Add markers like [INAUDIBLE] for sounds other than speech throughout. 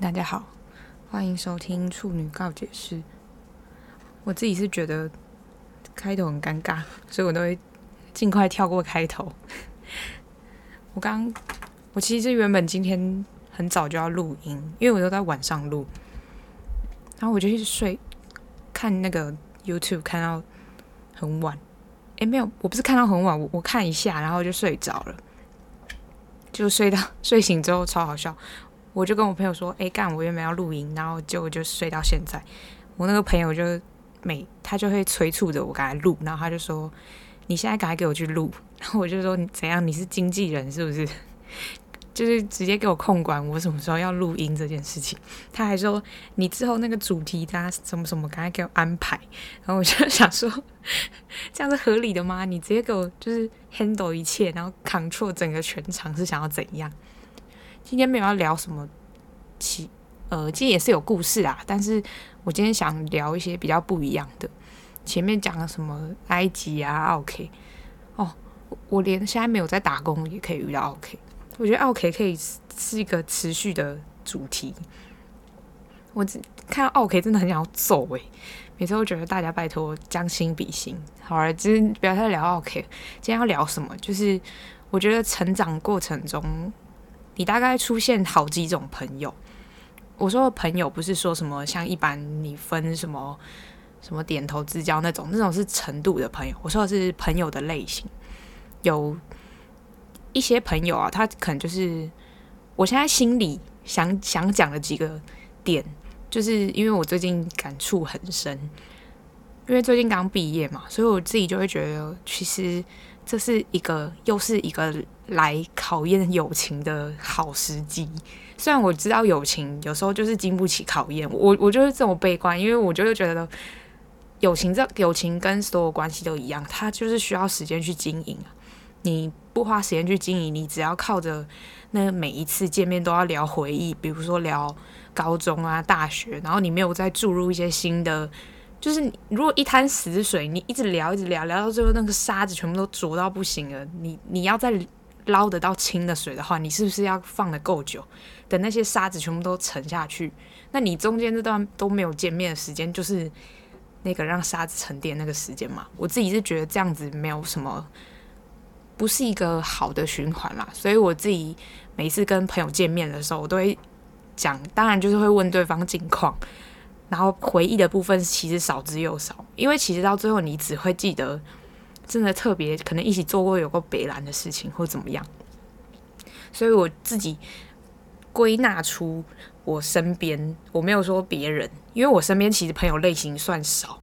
大家好，欢迎收听处女告解室。我自己是觉得开头很尴尬，所以我都会尽快跳过开头。我刚，我其实原本今天很早就要录音，因为我都在晚上录，然后我就去睡，看那个 YouTube 看到很晚。诶，没有，我不是看到很晚，我我看一下，然后就睡着了，就睡到睡醒之后超好笑。我就跟我朋友说：“哎，干，我原本要录音，然后就就睡到现在。”我那个朋友就每他就会催促着我赶快录，然后他就说：“你现在赶快给我去录。”然后我就说：“你怎样？你是经纪人是不是？” [LAUGHS] 就是直接给我控管我什么时候要录音这件事情。他还说：“你之后那个主题他什么什么，赶快给我安排。”然后我就想说：“ [LAUGHS] 这样是合理的吗？你直接给我就是 handle 一切，然后 control 整个全场是想要怎样？”今天没有要聊什么其，呃，今天也是有故事啊，但是我今天想聊一些比较不一样的。前面讲了什么埃及啊、奥 K，哦，我连现在没有在打工也可以遇到奥 K，我觉得奥 K 可以是一个持续的主题。我只看到奥 K 真的很想要揍诶、每次都觉得大家拜托将心比心。好了，今天不要再聊奥 K，今天要聊什么？就是我觉得成长过程中。你大概出现好几种朋友。我说的朋友不是说什么像一般你分什么什么点头之交那种，那种是程度的朋友。我说的是朋友的类型。有一些朋友啊，他可能就是我现在心里想想讲的几个点，就是因为我最近感触很深，因为最近刚毕业嘛，所以我自己就会觉得其实。这是一个又是一个来考验友情的好时机。虽然我知道友情有时候就是经不起考验，我我就是这么悲观，因为我就是觉得友情这友情跟所有关系都一样，它就是需要时间去经营。你不花时间去经营，你只要靠着那每一次见面都要聊回忆，比如说聊高中啊、大学，然后你没有再注入一些新的。就是如果一滩死水，你一直聊一直聊，聊到最后那个沙子全部都浊到不行了，你你要再捞得到清的水的话，你是不是要放得够久？等那些沙子全部都沉下去，那你中间这段都没有见面的时间，就是那个让沙子沉淀那个时间嘛。我自己是觉得这样子没有什么，不是一个好的循环啦。所以我自己每次跟朋友见面的时候，我都会讲，当然就是会问对方近况。然后回忆的部分其实少之又少，因为其实到最后你只会记得真的特别可能一起做过有过北兰的事情或怎么样。所以我自己归纳出我身边，我没有说别人，因为我身边其实朋友类型算少。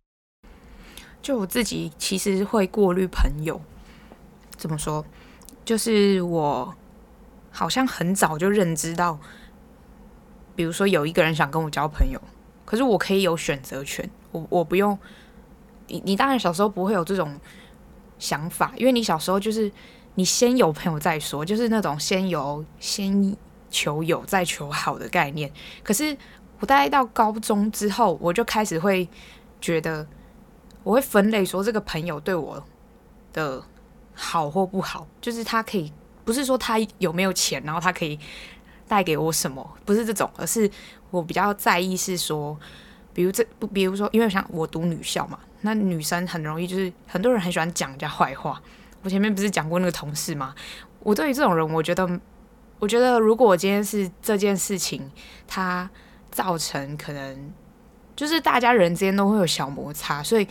就我自己其实会过滤朋友，怎么说？就是我好像很早就认知到，比如说有一个人想跟我交朋友。可是我可以有选择权，我我不用你。你当然小时候不会有这种想法，因为你小时候就是你先有朋友再说，就是那种先有先求有再求好的概念。可是我大概到高中之后，我就开始会觉得我会分类说这个朋友对我的好或不好，就是他可以不是说他有没有钱，然后他可以。带给我什么？不是这种，而是我比较在意是说，比如这不，比如说，因为像我读女校嘛，那女生很容易就是很多人很喜欢讲人家坏话。我前面不是讲过那个同事吗？我对于这种人，我觉得，我觉得如果今天是这件事情，它造成可能就是大家人之间都会有小摩擦，所以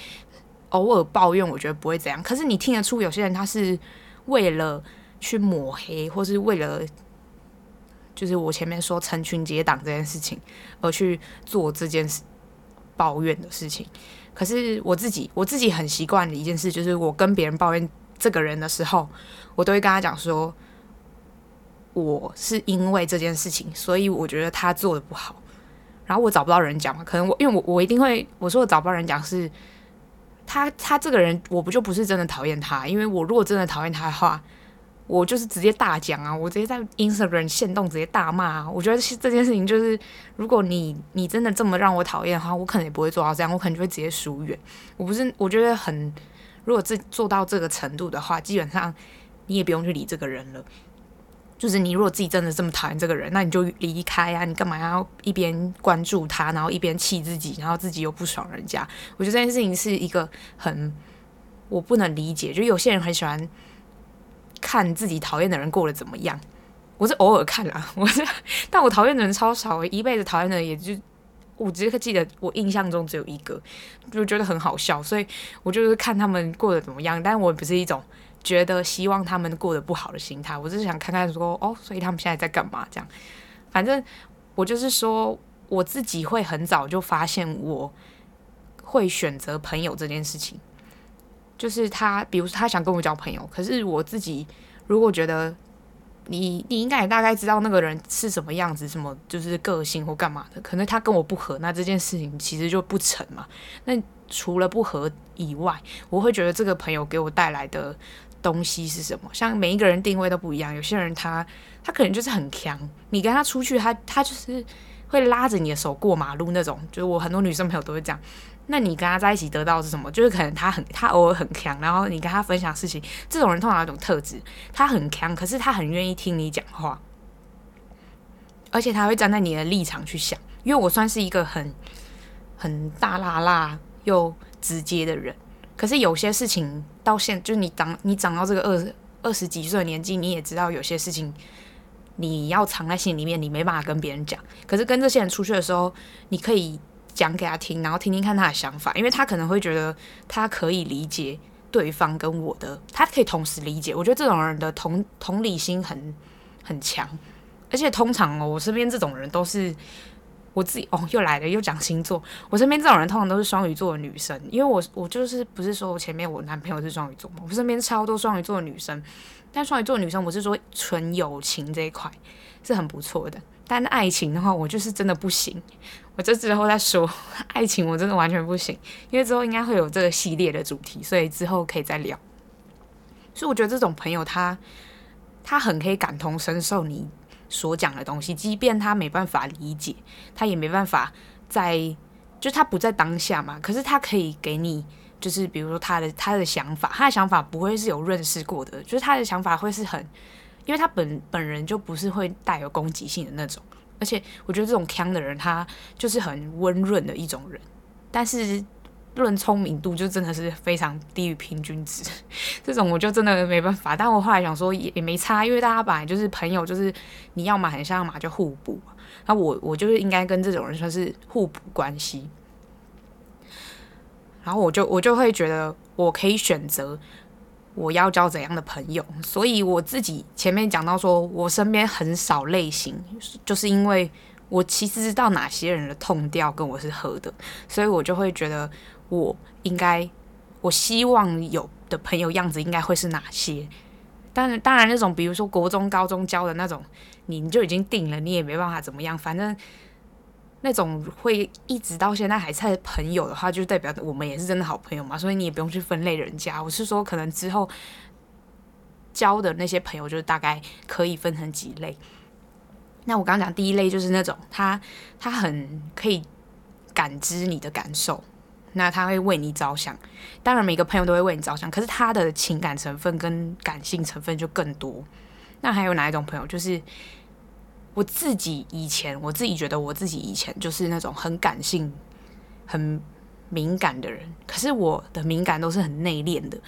偶尔抱怨，我觉得不会怎样。可是你听得出有些人他是为了去抹黑，或是为了。就是我前面说成群结党这件事情，而去做这件事抱怨的事情。可是我自己，我自己很习惯的一件事，就是我跟别人抱怨这个人的时候，我都会跟他讲说，我是因为这件事情，所以我觉得他做的不好。然后我找不到人讲嘛，可能我因为我我一定会我说我找不到人讲，是他他这个人，我不就不是真的讨厌他，因为我如果真的讨厌他的话。我就是直接大讲啊！我直接在 Instagram 限动直接大骂啊！我觉得这件事情就是，如果你你真的这么让我讨厌的话，我可能也不会做到这样，我可能就会直接疏远。我不是我觉得很，如果这做到这个程度的话，基本上你也不用去理这个人了。就是你如果自己真的这么讨厌这个人，那你就离开啊！你干嘛要一边关注他，然后一边气自己，然后自己又不爽人家？我觉得这件事情是一个很我不能理解。就有些人很喜欢看自己讨厌的人过得怎么样，我是偶尔看啦，[LAUGHS] 我是，但我讨厌的人超少，我一辈子讨厌的人也就我只记得我印象中只有一个，就觉得很好笑，所以我就是看他们过得怎么样，但我不是一种。觉得希望他们过得不好的心态，我只是想看看说哦，所以他们现在在干嘛？这样，反正我就是说，我自己会很早就发现我会选择朋友这件事情，就是他，比如说他想跟我交朋友，可是我自己如果觉得你你应该也大概知道那个人是什么样子，什么就是个性或干嘛的，可能他跟我不合，那这件事情其实就不成嘛。那除了不合以外，我会觉得这个朋友给我带来的。东西是什么？像每一个人定位都不一样。有些人他他可能就是很强，你跟他出去，他他就是会拉着你的手过马路那种。就是我很多女生朋友都会这样。那你跟他在一起得到是什么？就是可能他很他偶尔很强，然后你跟他分享事情，这种人通常有一种特质，他很强，可是他很愿意听你讲话，而且他会站在你的立场去想。因为我算是一个很很大辣辣又直接的人。可是有些事情到现，就是你长你长到这个二二十几岁的年纪，你也知道有些事情你要藏在心里面，你没办法跟别人讲。可是跟这些人出去的时候，你可以讲给他听，然后听听看他的想法，因为他可能会觉得他可以理解对方跟我的，他可以同时理解。我觉得这种人的同同理心很很强，而且通常哦，我身边这种人都是。我自己哦，又来了，又讲星座。我身边这种人通常都是双鱼座的女生，因为我我就是不是说我前面我男朋友是双鱼座嘛，我身边超多双鱼座的女生。但双鱼座女生，我是说纯友情这一块是很不错的，但爱情的话，我就是真的不行。我这之后再说，[LAUGHS] 爱情我真的完全不行，因为之后应该会有这个系列的主题，所以之后可以再聊。所以我觉得这种朋友他他很可以感同身受你所讲的东西，即便他没办法理解，他也没办法在，就他不在当下嘛。可是他可以给你，就是比如说他的他的想法，他的想法不会是有认识过的，就是他的想法会是很，因为他本本人就不是会带有攻击性的那种。而且我觉得这种锵的人，他就是很温润的一种人，但是。论聪明度就真的是非常低于平均值，这种我就真的没办法。但我后来想说也也没差，因为大家本来就是朋友，就是你要嘛很像，要么就互补。那我我就是应该跟这种人算是互补关系。然后我就我就会觉得我可以选择我要交怎样的朋友。所以我自己前面讲到说我身边很少类型，就是因为我其实知道哪些人的 tone 调跟我是合的，所以我就会觉得。我应该，我希望有的朋友样子应该会是哪些？当然，当然那种比如说国中、高中交的那种，你就已经定了，你也没办法怎么样。反正那种会一直到现在还是朋友的话，就代表我们也是真的好朋友嘛。所以你也不用去分类人家。我是说，可能之后交的那些朋友，就是大概可以分成几类。那我刚刚讲第一类就是那种他他很可以感知你的感受。那他会为你着想，当然每个朋友都会为你着想，可是他的情感成分跟感性成分就更多。那还有哪一种朋友？就是我自己以前，我自己觉得我自己以前就是那种很感性、很敏感的人，可是我的敏感都是很内敛的，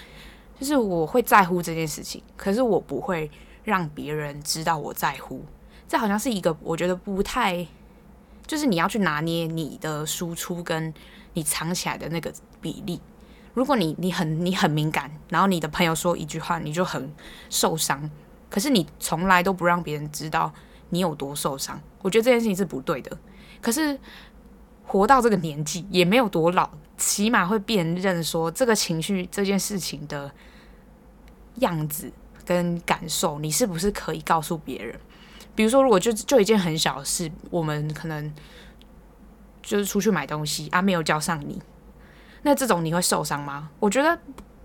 就是我会在乎这件事情，可是我不会让别人知道我在乎。这好像是一个我觉得不太，就是你要去拿捏你的输出跟。你藏起来的那个比例，如果你你很你很敏感，然后你的朋友说一句话，你就很受伤，可是你从来都不让别人知道你有多受伤，我觉得这件事情是不对的。可是活到这个年纪也没有多老，起码会辨认说这个情绪这件事情的样子跟感受，你是不是可以告诉别人？比如说，如果就就一件很小的事，我们可能。就是出去买东西啊，没有叫上你，那这种你会受伤吗？我觉得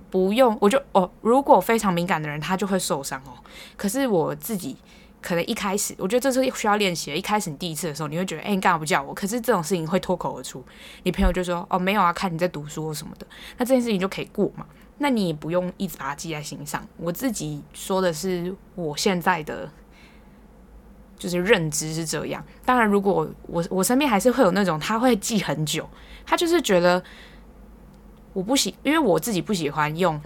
不用，我就哦，如果非常敏感的人，他就会受伤哦。可是我自己可能一开始，我觉得这是需要练习的。一开始你第一次的时候，你会觉得，哎，你干嘛不叫我？可是这种事情会脱口而出，你朋友就说，哦，没有啊，看你在读书或什么的，那这件事情就可以过嘛。那你也不用一直把它记在心上。我自己说的是我现在的就是认知是这样。当然，如果我我身边还是会有那种他会记很久，他就是觉得我不喜，因为我自己不喜欢用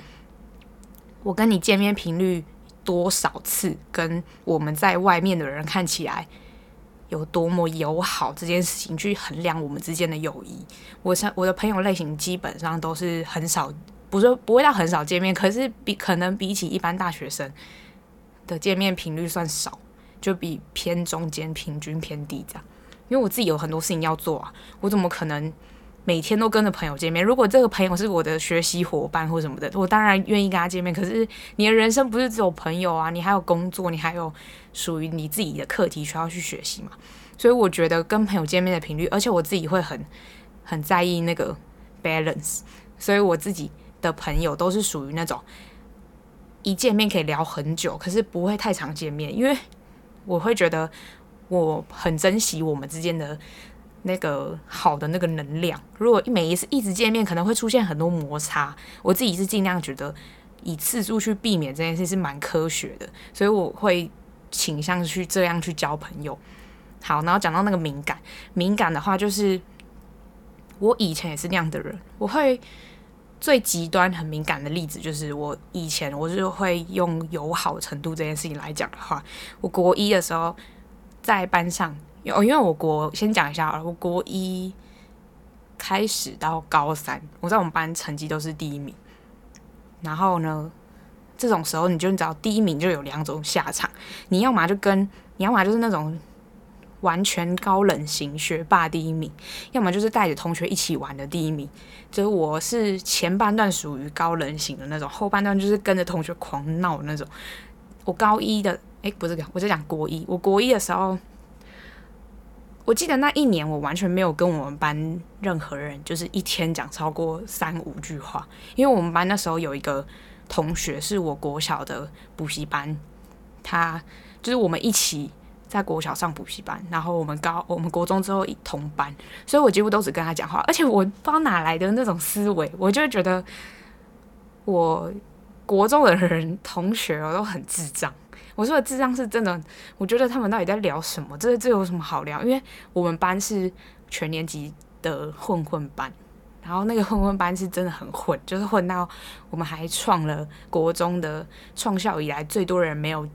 我跟你见面频率多少次，跟我们在外面的人看起来有多么友好这件事情去衡量我们之间的友谊。我想我的朋友类型基本上都是很少，不是不会到很少见面，可是比可能比起一般大学生的见面频率算少。就比偏中间平均偏低这样，因为我自己有很多事情要做啊，我怎么可能每天都跟着朋友见面？如果这个朋友是我的学习伙伴或什么的，我当然愿意跟他见面。可是你的人生不是只有朋友啊，你还有工作，你还有属于你自己的课题需要去学习嘛。所以我觉得跟朋友见面的频率，而且我自己会很很在意那个 balance，所以我自己的朋友都是属于那种一见面可以聊很久，可是不会太常见面，因为。我会觉得我很珍惜我们之间的那个好的那个能量。如果每一次一直见面，可能会出现很多摩擦。我自己是尽量觉得以次数去避免这件事是蛮科学的，所以我会倾向去这样去交朋友。好，然后讲到那个敏感，敏感的话就是我以前也是那样的人，我会。最极端很敏感的例子就是我以前我就会用友好程度这件事情来讲的话，我国一的时候在班上，哦，因为我国先讲一下，我国一开始到高三，我在我们班成绩都是第一名。然后呢，这种时候你就你知道第一名就有两种下场，你要么就跟，你要么就是那种。完全高冷型学霸第一名，要么就是带着同学一起玩的第一名。就是我是前半段属于高冷型的那种，后半段就是跟着同学狂闹的那种。我高一的，诶，不是，我在讲国一。我国一的时候，我记得那一年我完全没有跟我们班任何人，就是一天讲超过三五句话。因为我们班那时候有一个同学是我国小的补习班，他就是我们一起。在国小上补习班，然后我们高我们国中之后一同班，所以我几乎都只跟他讲话，而且我不知道哪来的那种思维，我就觉得我国中的人同学我都很智障。我说的智障是真的，我觉得他们到底在聊什么？这这有什么好聊？因为我们班是全年级的混混班，然后那个混混班是真的很混，就是混到我们还创了国中的创校以来最多人没有。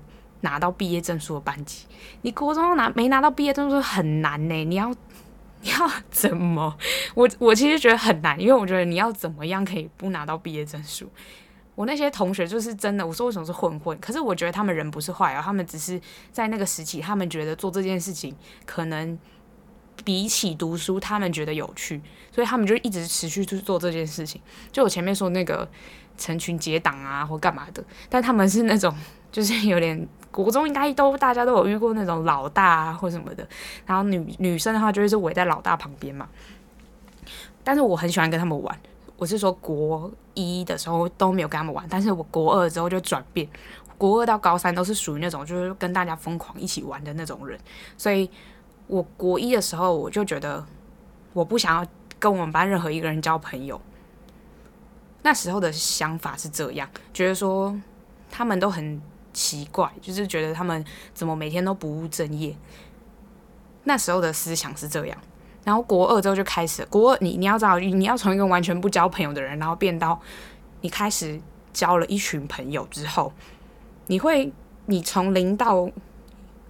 拿到毕业证书的班级，你国中拿没拿到毕业证书很难呢？你要你要怎么？我我其实觉得很难，因为我觉得你要怎么样可以不拿到毕业证书？我那些同学就是真的，我说为什么是混混？可是我觉得他们人不是坏啊，他们只是在那个时期，他们觉得做这件事情可能比起读书，他们觉得有趣，所以他们就一直持续去做这件事情。就我前面说那个成群结党啊，或干嘛的，但他们是那种就是有点。国中应该都大家都有遇过那种老大啊或什么的，然后女女生的话就会是围在老大旁边嘛。但是我很喜欢跟他们玩，我是说国一的时候都没有跟他们玩，但是我国二之后就转变，国二到高三都是属于那种就是跟大家疯狂一起玩的那种人。所以我国一的时候我就觉得我不想要跟我们班任何一个人交朋友。那时候的想法是这样，觉得说他们都很。奇怪，就是觉得他们怎么每天都不务正业。那时候的思想是这样，然后国二之后就开始，国二你你要知道，你要从一个完全不交朋友的人，然后变到你开始交了一群朋友之后，你会，你从零到，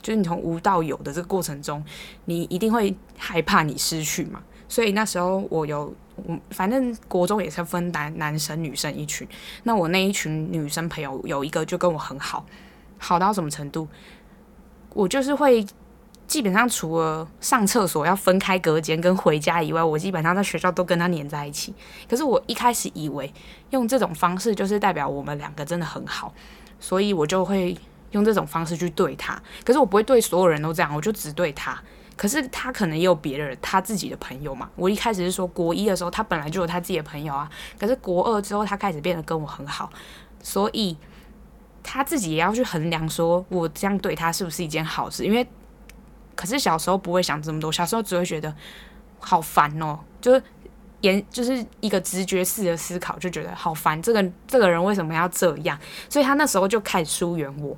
就是你从无到有的这个过程中，你一定会害怕你失去嘛。所以那时候我有，我反正国中也是分男男生女生一群。那我那一群女生朋友有一个就跟我很好，好到什么程度？我就是会基本上除了上厕所要分开隔间跟回家以外，我基本上在学校都跟他黏在一起。可是我一开始以为用这种方式就是代表我们两个真的很好，所以我就会用这种方式去对他。可是我不会对所有人都这样，我就只对他。可是他可能也有别的人，他自己的朋友嘛。我一开始是说国一的时候，他本来就有他自己的朋友啊。可是国二之后，他开始变得跟我很好，所以他自己也要去衡量，说我这样对他是不是一件好事。因为，可是小时候不会想这么多，小时候只会觉得好烦哦，就是也就是一个直觉式的思考，就觉得好烦，这个这个人为什么要这样？所以他那时候就开始疏远我。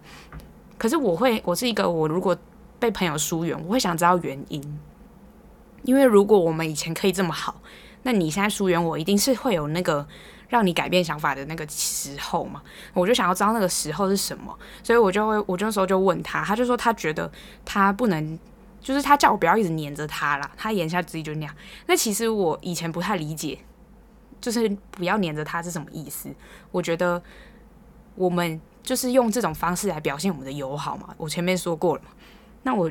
可是我会，我是一个我如果。被朋友疏远，我会想知道原因。因为如果我们以前可以这么好，那你现在疏远我，一定是会有那个让你改变想法的那个时候嘛？我就想要知道那个时候是什么，所以我就会，我那时候就问他，他就说他觉得他不能，就是他叫我不要一直黏着他啦，他言下之意就那样。那其实我以前不太理解，就是不要黏着他是什么意思？我觉得我们就是用这种方式来表现我们的友好嘛。我前面说过了嘛，那我。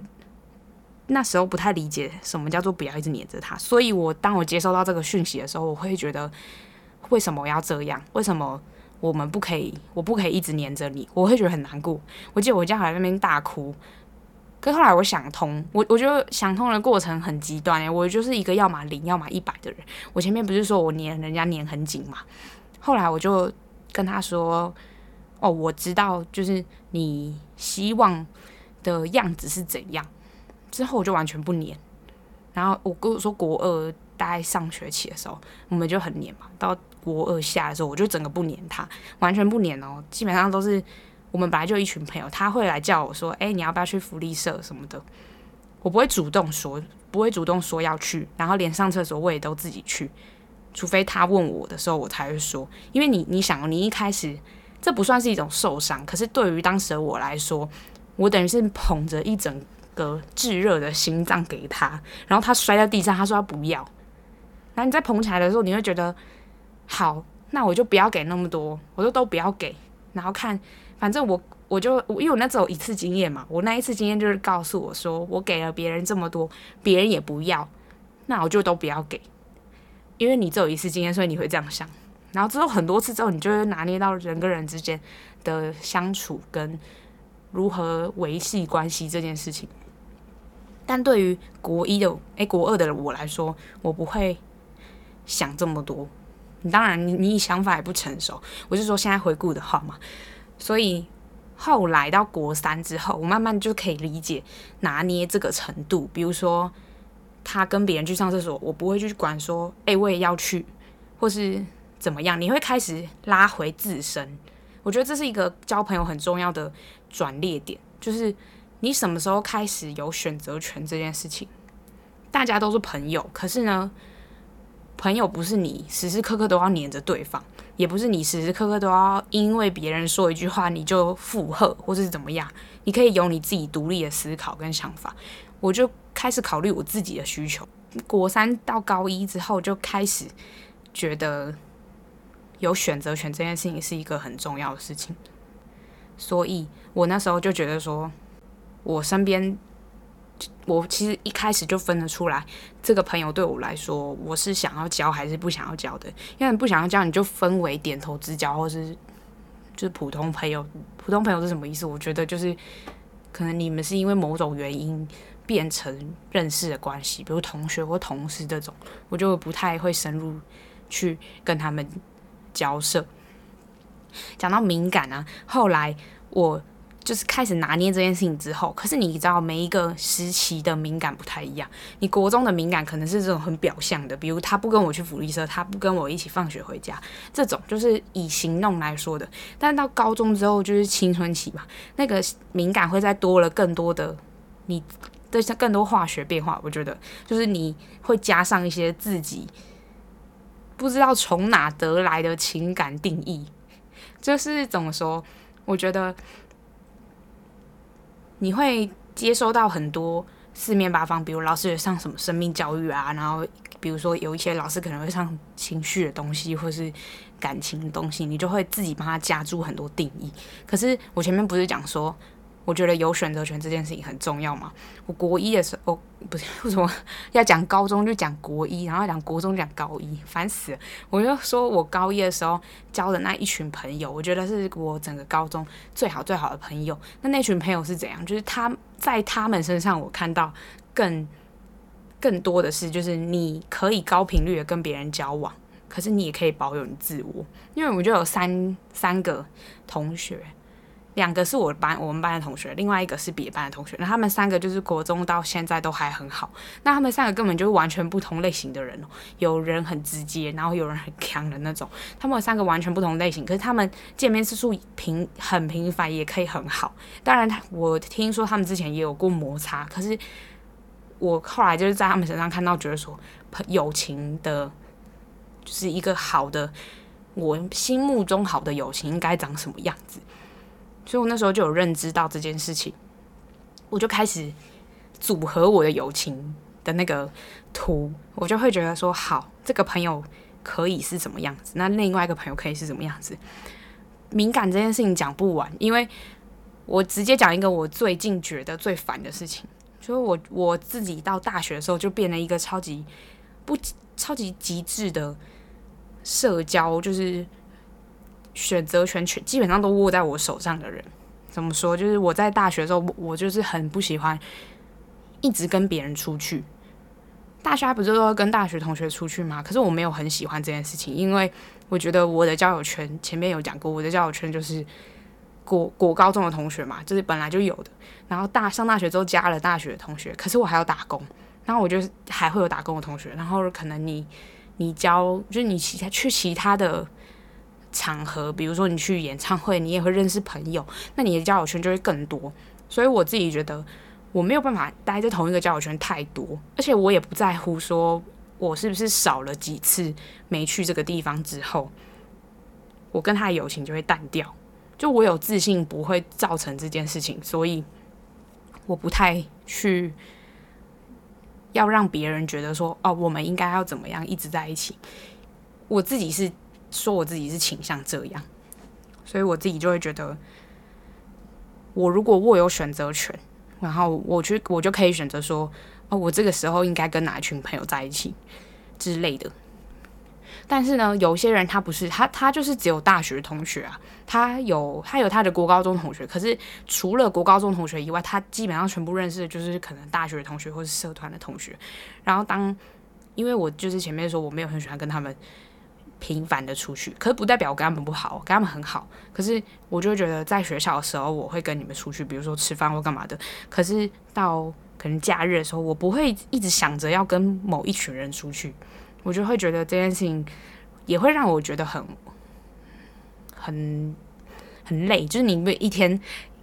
那时候不太理解什么叫做不要一直黏着他，所以我当我接收到这个讯息的时候，我会觉得为什么要这样？为什么我们不可以？我不可以一直黏着你？我会觉得很难过。我记得我家还在那边大哭，可后来我想通，我我觉得想通的过程很极端诶，我就是一个要么零要么一百的人。我前面不是说我黏人家黏很紧嘛？后来我就跟他说：“哦，我知道，就是你希望的样子是怎样。”之后我就完全不黏，然后我跟我说国二大概上学期的时候，我们就很黏嘛。到国二下的时候，我就整个不黏他，完全不黏哦。基本上都是我们本来就一群朋友，他会来叫我说：“哎、你要不要去福利社什么的？”我不会主动说，不会主动说要去，然后连上厕所我也都自己去，除非他问我的时候，我才会说。因为你你想，你一开始这不算是一种受伤，可是对于当时的我来说，我等于是捧着一整。个炙热的心脏给他，然后他摔在地上，他说他不要。然后你再捧起来的时候，你会觉得好，那我就不要给那么多，我就都不要给。然后看，反正我我就因为我那只有一次经验嘛，我那一次经验就是告诉我说，我给了别人这么多，别人也不要，那我就都不要给。因为你只有一次经验，所以你会这样想。然后之后很多次之后，你就会拿捏到人跟人之间的相处跟如何维系关系这件事情。但对于国一的诶、国二的我来说，我不会想这么多。你当然你，你想法也不成熟。我是说，现在回顾的话嘛，所以后来到国三之后，我慢慢就可以理解拿捏这个程度。比如说，他跟别人去上厕所，我不会去管说，诶、欸，我也要去，或是怎么样。你会开始拉回自身。我觉得这是一个交朋友很重要的转捩点，就是。你什么时候开始有选择权这件事情？大家都是朋友，可是呢，朋友不是你时时刻刻都要黏着对方，也不是你时时刻刻都要因为别人说一句话你就附和或是怎么样。你可以有你自己独立的思考跟想法。我就开始考虑我自己的需求。国三到高一之后，就开始觉得有选择权这件事情是一个很重要的事情，所以我那时候就觉得说。我身边，我其实一开始就分得出来，这个朋友对我来说，我是想要交还是不想要交的。因为不想要交，你就分为点头之交，或是就是普通朋友。普通朋友是什么意思？我觉得就是可能你们是因为某种原因变成认识的关系，比如同学或同事这种，我就不太会深入去跟他们交涉。讲到敏感啊，后来我。就是开始拿捏这件事情之后，可是你知道每一个时期的敏感不太一样。你国中的敏感可能是这种很表象的，比如他不跟我去福利社，他不跟我一起放学回家，这种就是以行动来说的。但到高中之后就是青春期嘛，那个敏感会再多了更多的你的更多化学变化。我觉得就是你会加上一些自己不知道从哪得来的情感定义，就是怎么说？我觉得。你会接收到很多四面八方，比如老师有上什么生命教育啊，然后比如说有一些老师可能会上情绪的东西，或是感情的东西，你就会自己帮他加注很多定义。可是我前面不是讲说，我觉得有选择权这件事情很重要嘛。我国一的时候，哦，不是 [LAUGHS] 为什么要讲高中就讲国一，然后讲国中讲高一，烦死了。我就说我高一的时候交的那一群朋友，我觉得是我整个高中最好最好的朋友。那那群朋友是怎样？就是他在他们身上，我看到更更多的是，就是你可以高频率的跟别人交往，可是你也可以保有你自我。因为我就有三三个同学。两个是我班我们班的同学，另外一个是别班的同学。那他们三个就是国中到现在都还很好。那他们三个根本就是完全不同类型的人哦。有人很直接，然后有人很强的那种。他们三个完全不同类型，可是他们见面次数频很频繁，也可以很好。当然，我听说他们之前也有过摩擦。可是我后来就是在他们身上看到，觉得说友情的，就是一个好的，我心目中好的友情应该长什么样子。所以我那时候就有认知到这件事情，我就开始组合我的友情的那个图，我就会觉得说，好，这个朋友可以是什么样子，那另外一个朋友可以是什么样子。敏感这件事情讲不完，因为我直接讲一个我最近觉得最烦的事情，就是我我自己到大学的时候就变了一个超级不超级极致的社交，就是。选择权全基本上都握在我手上的人，怎么说？就是我在大学的时候，我就是很不喜欢一直跟别人出去。大学不是都要跟大学同学出去吗？可是我没有很喜欢这件事情，因为我觉得我的交友圈前面有讲过，我的交友圈就是国国高中的同学嘛，就是本来就有的。然后大上大学之后加了大学的同学，可是我还要打工，然后我就是还会有打工的同学。然后可能你你交就是你其他去其他的。场合，比如说你去演唱会，你也会认识朋友，那你的交友圈就会更多。所以我自己觉得我没有办法待在同一个交友圈太多，而且我也不在乎说我是不是少了几次没去这个地方之后，我跟他的友情就会淡掉。就我有自信不会造成这件事情，所以我不太去要让别人觉得说哦，我们应该要怎么样一直在一起。我自己是。说我自己是倾向这样，所以我自己就会觉得，我如果握有选择权，然后我去，我就可以选择说，哦，我这个时候应该跟哪一群朋友在一起之类的。但是呢，有些人他不是，他他就是只有大学同学啊，他有他有他的国高中同学，可是除了国高中同学以外，他基本上全部认识的就是可能大学同学或是社团的同学。然后当因为我就是前面说我没有很喜欢跟他们。频繁的出去，可是不代表我跟他们不好，跟他们很好。可是我就觉得在学校的时候，我会跟你们出去，比如说吃饭或干嘛的。可是到可能假日的时候，我不会一直想着要跟某一群人出去。我就会觉得这件事情也会让我觉得很很很累。就是你们一天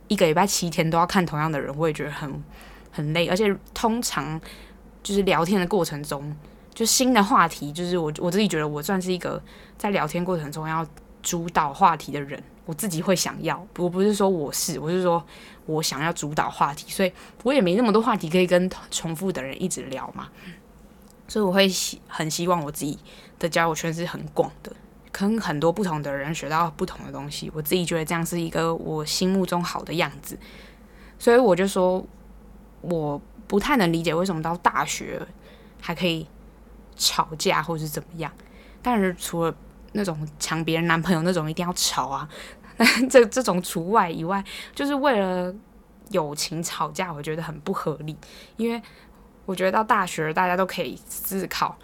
一个礼拜七天都要看同样的人，我也觉得很很累。而且通常就是聊天的过程中。就新的话题，就是我我自己觉得我算是一个在聊天过程中要主导话题的人，我自己会想要，我不是说我是，我是说我想要主导话题，所以我也没那么多话题可以跟重复的人一直聊嘛，所以我会希很希望我自己的交友圈是很广的，跟很多不同的人学到不同的东西，我自己觉得这样是一个我心目中好的样子，所以我就说我不太能理解为什么到大学还可以。吵架或是怎么样，但是除了那种抢别人男朋友那种一定要吵啊，[LAUGHS] 这这种除外以外，就是为了友情吵架，我觉得很不合理。因为我觉得到大学大家都可以思考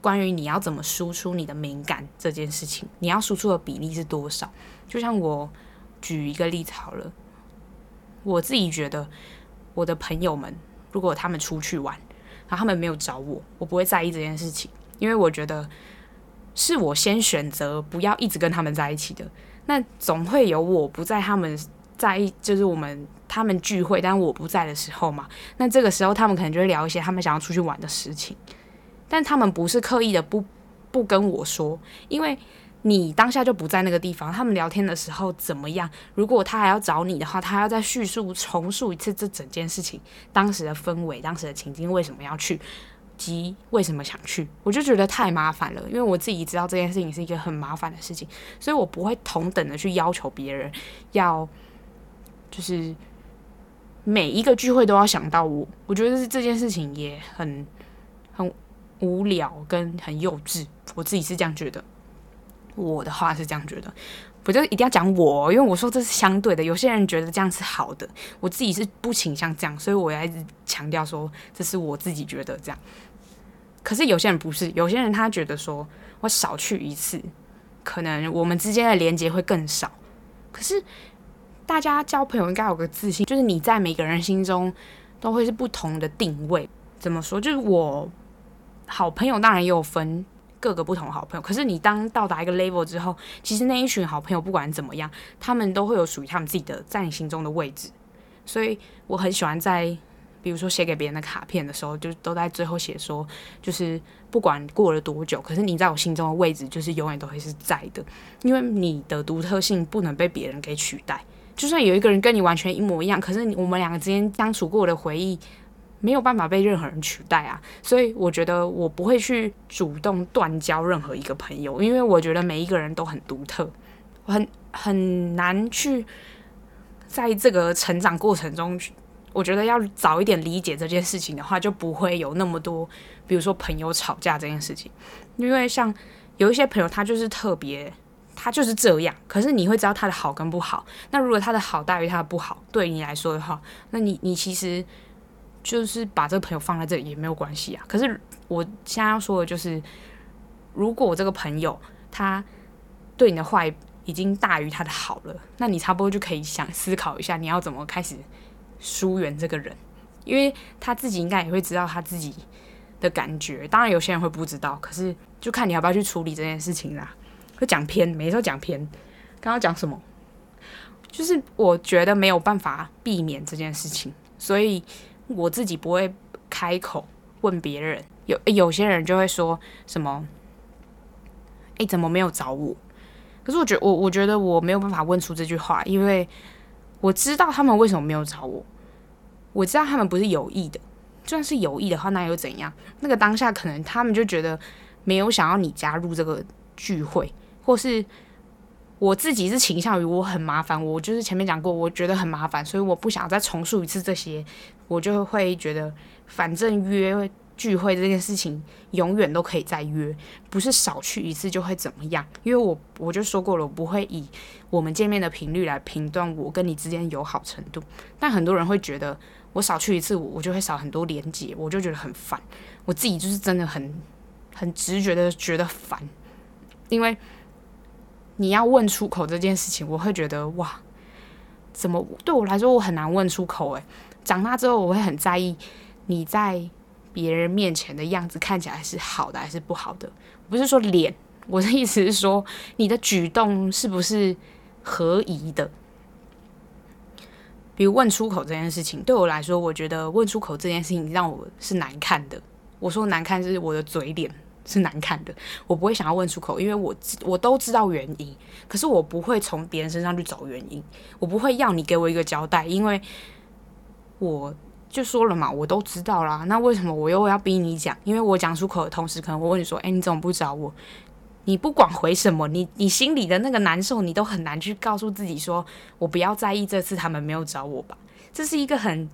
关于你要怎么输出你的敏感这件事情，你要输出的比例是多少？就像我举一个例子好了，我自己觉得我的朋友们如果他们出去玩。然后他们没有找我，我不会在意这件事情，因为我觉得是我先选择不要一直跟他们在一起的。那总会有我不在，他们在意，就是我们他们聚会，但我不在的时候嘛。那这个时候他们可能就会聊一些他们想要出去玩的事情，但他们不是刻意的不不跟我说，因为。你当下就不在那个地方，他们聊天的时候怎么样？如果他还要找你的话，他还要再叙述、重述一次这整件事情，当时的氛围、当时的情境，为什么要去，及为什么想去，我就觉得太麻烦了。因为我自己知道这件事情是一个很麻烦的事情，所以我不会同等的去要求别人要，就是每一个聚会都要想到我。我觉得这件事情也很很无聊跟很幼稚，我自己是这样觉得。我的话是这样觉得，我就一定要讲我，因为我说这是相对的。有些人觉得这样是好的，我自己是不倾向这样，所以我要一直强调说这是我自己觉得这样。可是有些人不是，有些人他觉得说我少去一次，可能我们之间的连接会更少。可是大家交朋友应该有个自信，就是你在每个人心中都会是不同的定位。怎么说？就是我好朋友当然也有分各个不同好朋友，可是你当到达一个 level 之后，其实那一群好朋友不管怎么样，他们都会有属于他们自己的在你心中的位置。所以我很喜欢在。比如说写给别人的卡片的时候，就都在最后写说，就是不管过了多久，可是你在我心中的位置就是永远都会是在的，因为你的独特性不能被别人给取代。就算有一个人跟你完全一模一样，可是我们两个之间相处过的回忆没有办法被任何人取代啊。所以我觉得我不会去主动断交任何一个朋友，因为我觉得每一个人都很独特，我很很难去在这个成长过程中。我觉得要早一点理解这件事情的话，就不会有那么多，比如说朋友吵架这件事情。因为像有一些朋友，他就是特别，他就是这样。可是你会知道他的好跟不好。那如果他的好大于他的不好，对你来说的话，那你你其实就是把这个朋友放在这里也没有关系啊。可是我现在要说的就是，如果这个朋友他对你的坏已经大于他的好了，那你差不多就可以想思考一下，你要怎么开始。疏远这个人，因为他自己应该也会知道他自己的感觉。当然，有些人会不知道，可是就看你要不要去处理这件事情啦。会讲偏，每次都讲偏。刚刚讲什么？就是我觉得没有办法避免这件事情，所以我自己不会开口问别人。有有些人就会说什么：“诶，怎么没有找我？”可是我觉我我觉得我没有办法问出这句话，因为。我知道他们为什么没有找我，我知道他们不是有意的，就算是有意的话，那又怎样？那个当下可能他们就觉得没有想要你加入这个聚会，或是我自己是倾向于我很麻烦，我就是前面讲过，我觉得很麻烦，所以我不想再重述一次这些，我就会觉得反正约。聚会这件事情永远都可以再约，不是少去一次就会怎么样。因为我我就说过了，我不会以我们见面的频率来评断我跟你之间友好程度。但很多人会觉得我少去一次，我就会少很多连接，我就觉得很烦。我自己就是真的很很直觉的觉得烦，因为你要问出口这件事情，我会觉得哇，怎么对我来说我很难问出口诶，长大之后我会很在意你在。别人面前的样子看起来是好的还是不好的？不是说脸，我的意思是说你的举动是不是合宜的？比如问出口这件事情，对我来说，我觉得问出口这件事情让我是难看的。我说难看是我的嘴脸是难看的，我不会想要问出口，因为我知我都知道原因，可是我不会从别人身上去找原因，我不会要你给我一个交代，因为我。就说了嘛，我都知道啦。那为什么我又要逼你讲？因为我讲出口的同时，可能我问你说：“诶，你怎么不找我？”你不管回什么，你你心里的那个难受，你都很难去告诉自己说：“我不要在意这次他们没有找我吧。”这是一个很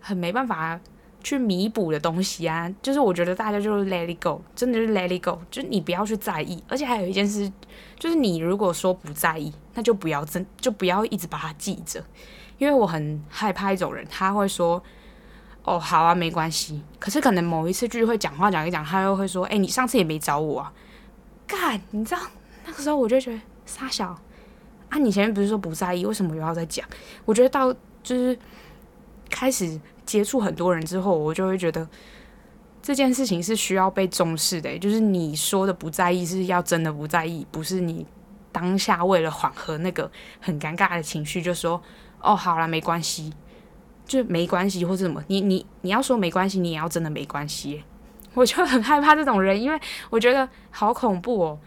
很没办法去弥补的东西啊。就是我觉得大家就是 let it go，真的是 let it go，就你不要去在意。而且还有一件事，就是你如果说不在意，那就不要真就不要一直把它记着，因为我很害怕一种人，他会说。哦，好啊，没关系。可是可能某一次聚会讲话讲一讲，他又会说：“哎，你上次也没找我啊。”干，你知道那个时候我就觉得傻小啊！你前面不是说不在意，为什么又要再讲？我觉得到就是开始接触很多人之后，我就会觉得这件事情是需要被重视的。就是你说的不在意是要真的不在意，不是你当下为了缓和那个很尴尬的情绪，就说：“哦，好了，没关系。”就没关系，或者什么，你你你要说没关系，你也要真的没关系。[LAUGHS] 我就很害怕这种人，因为我觉得好恐怖哦。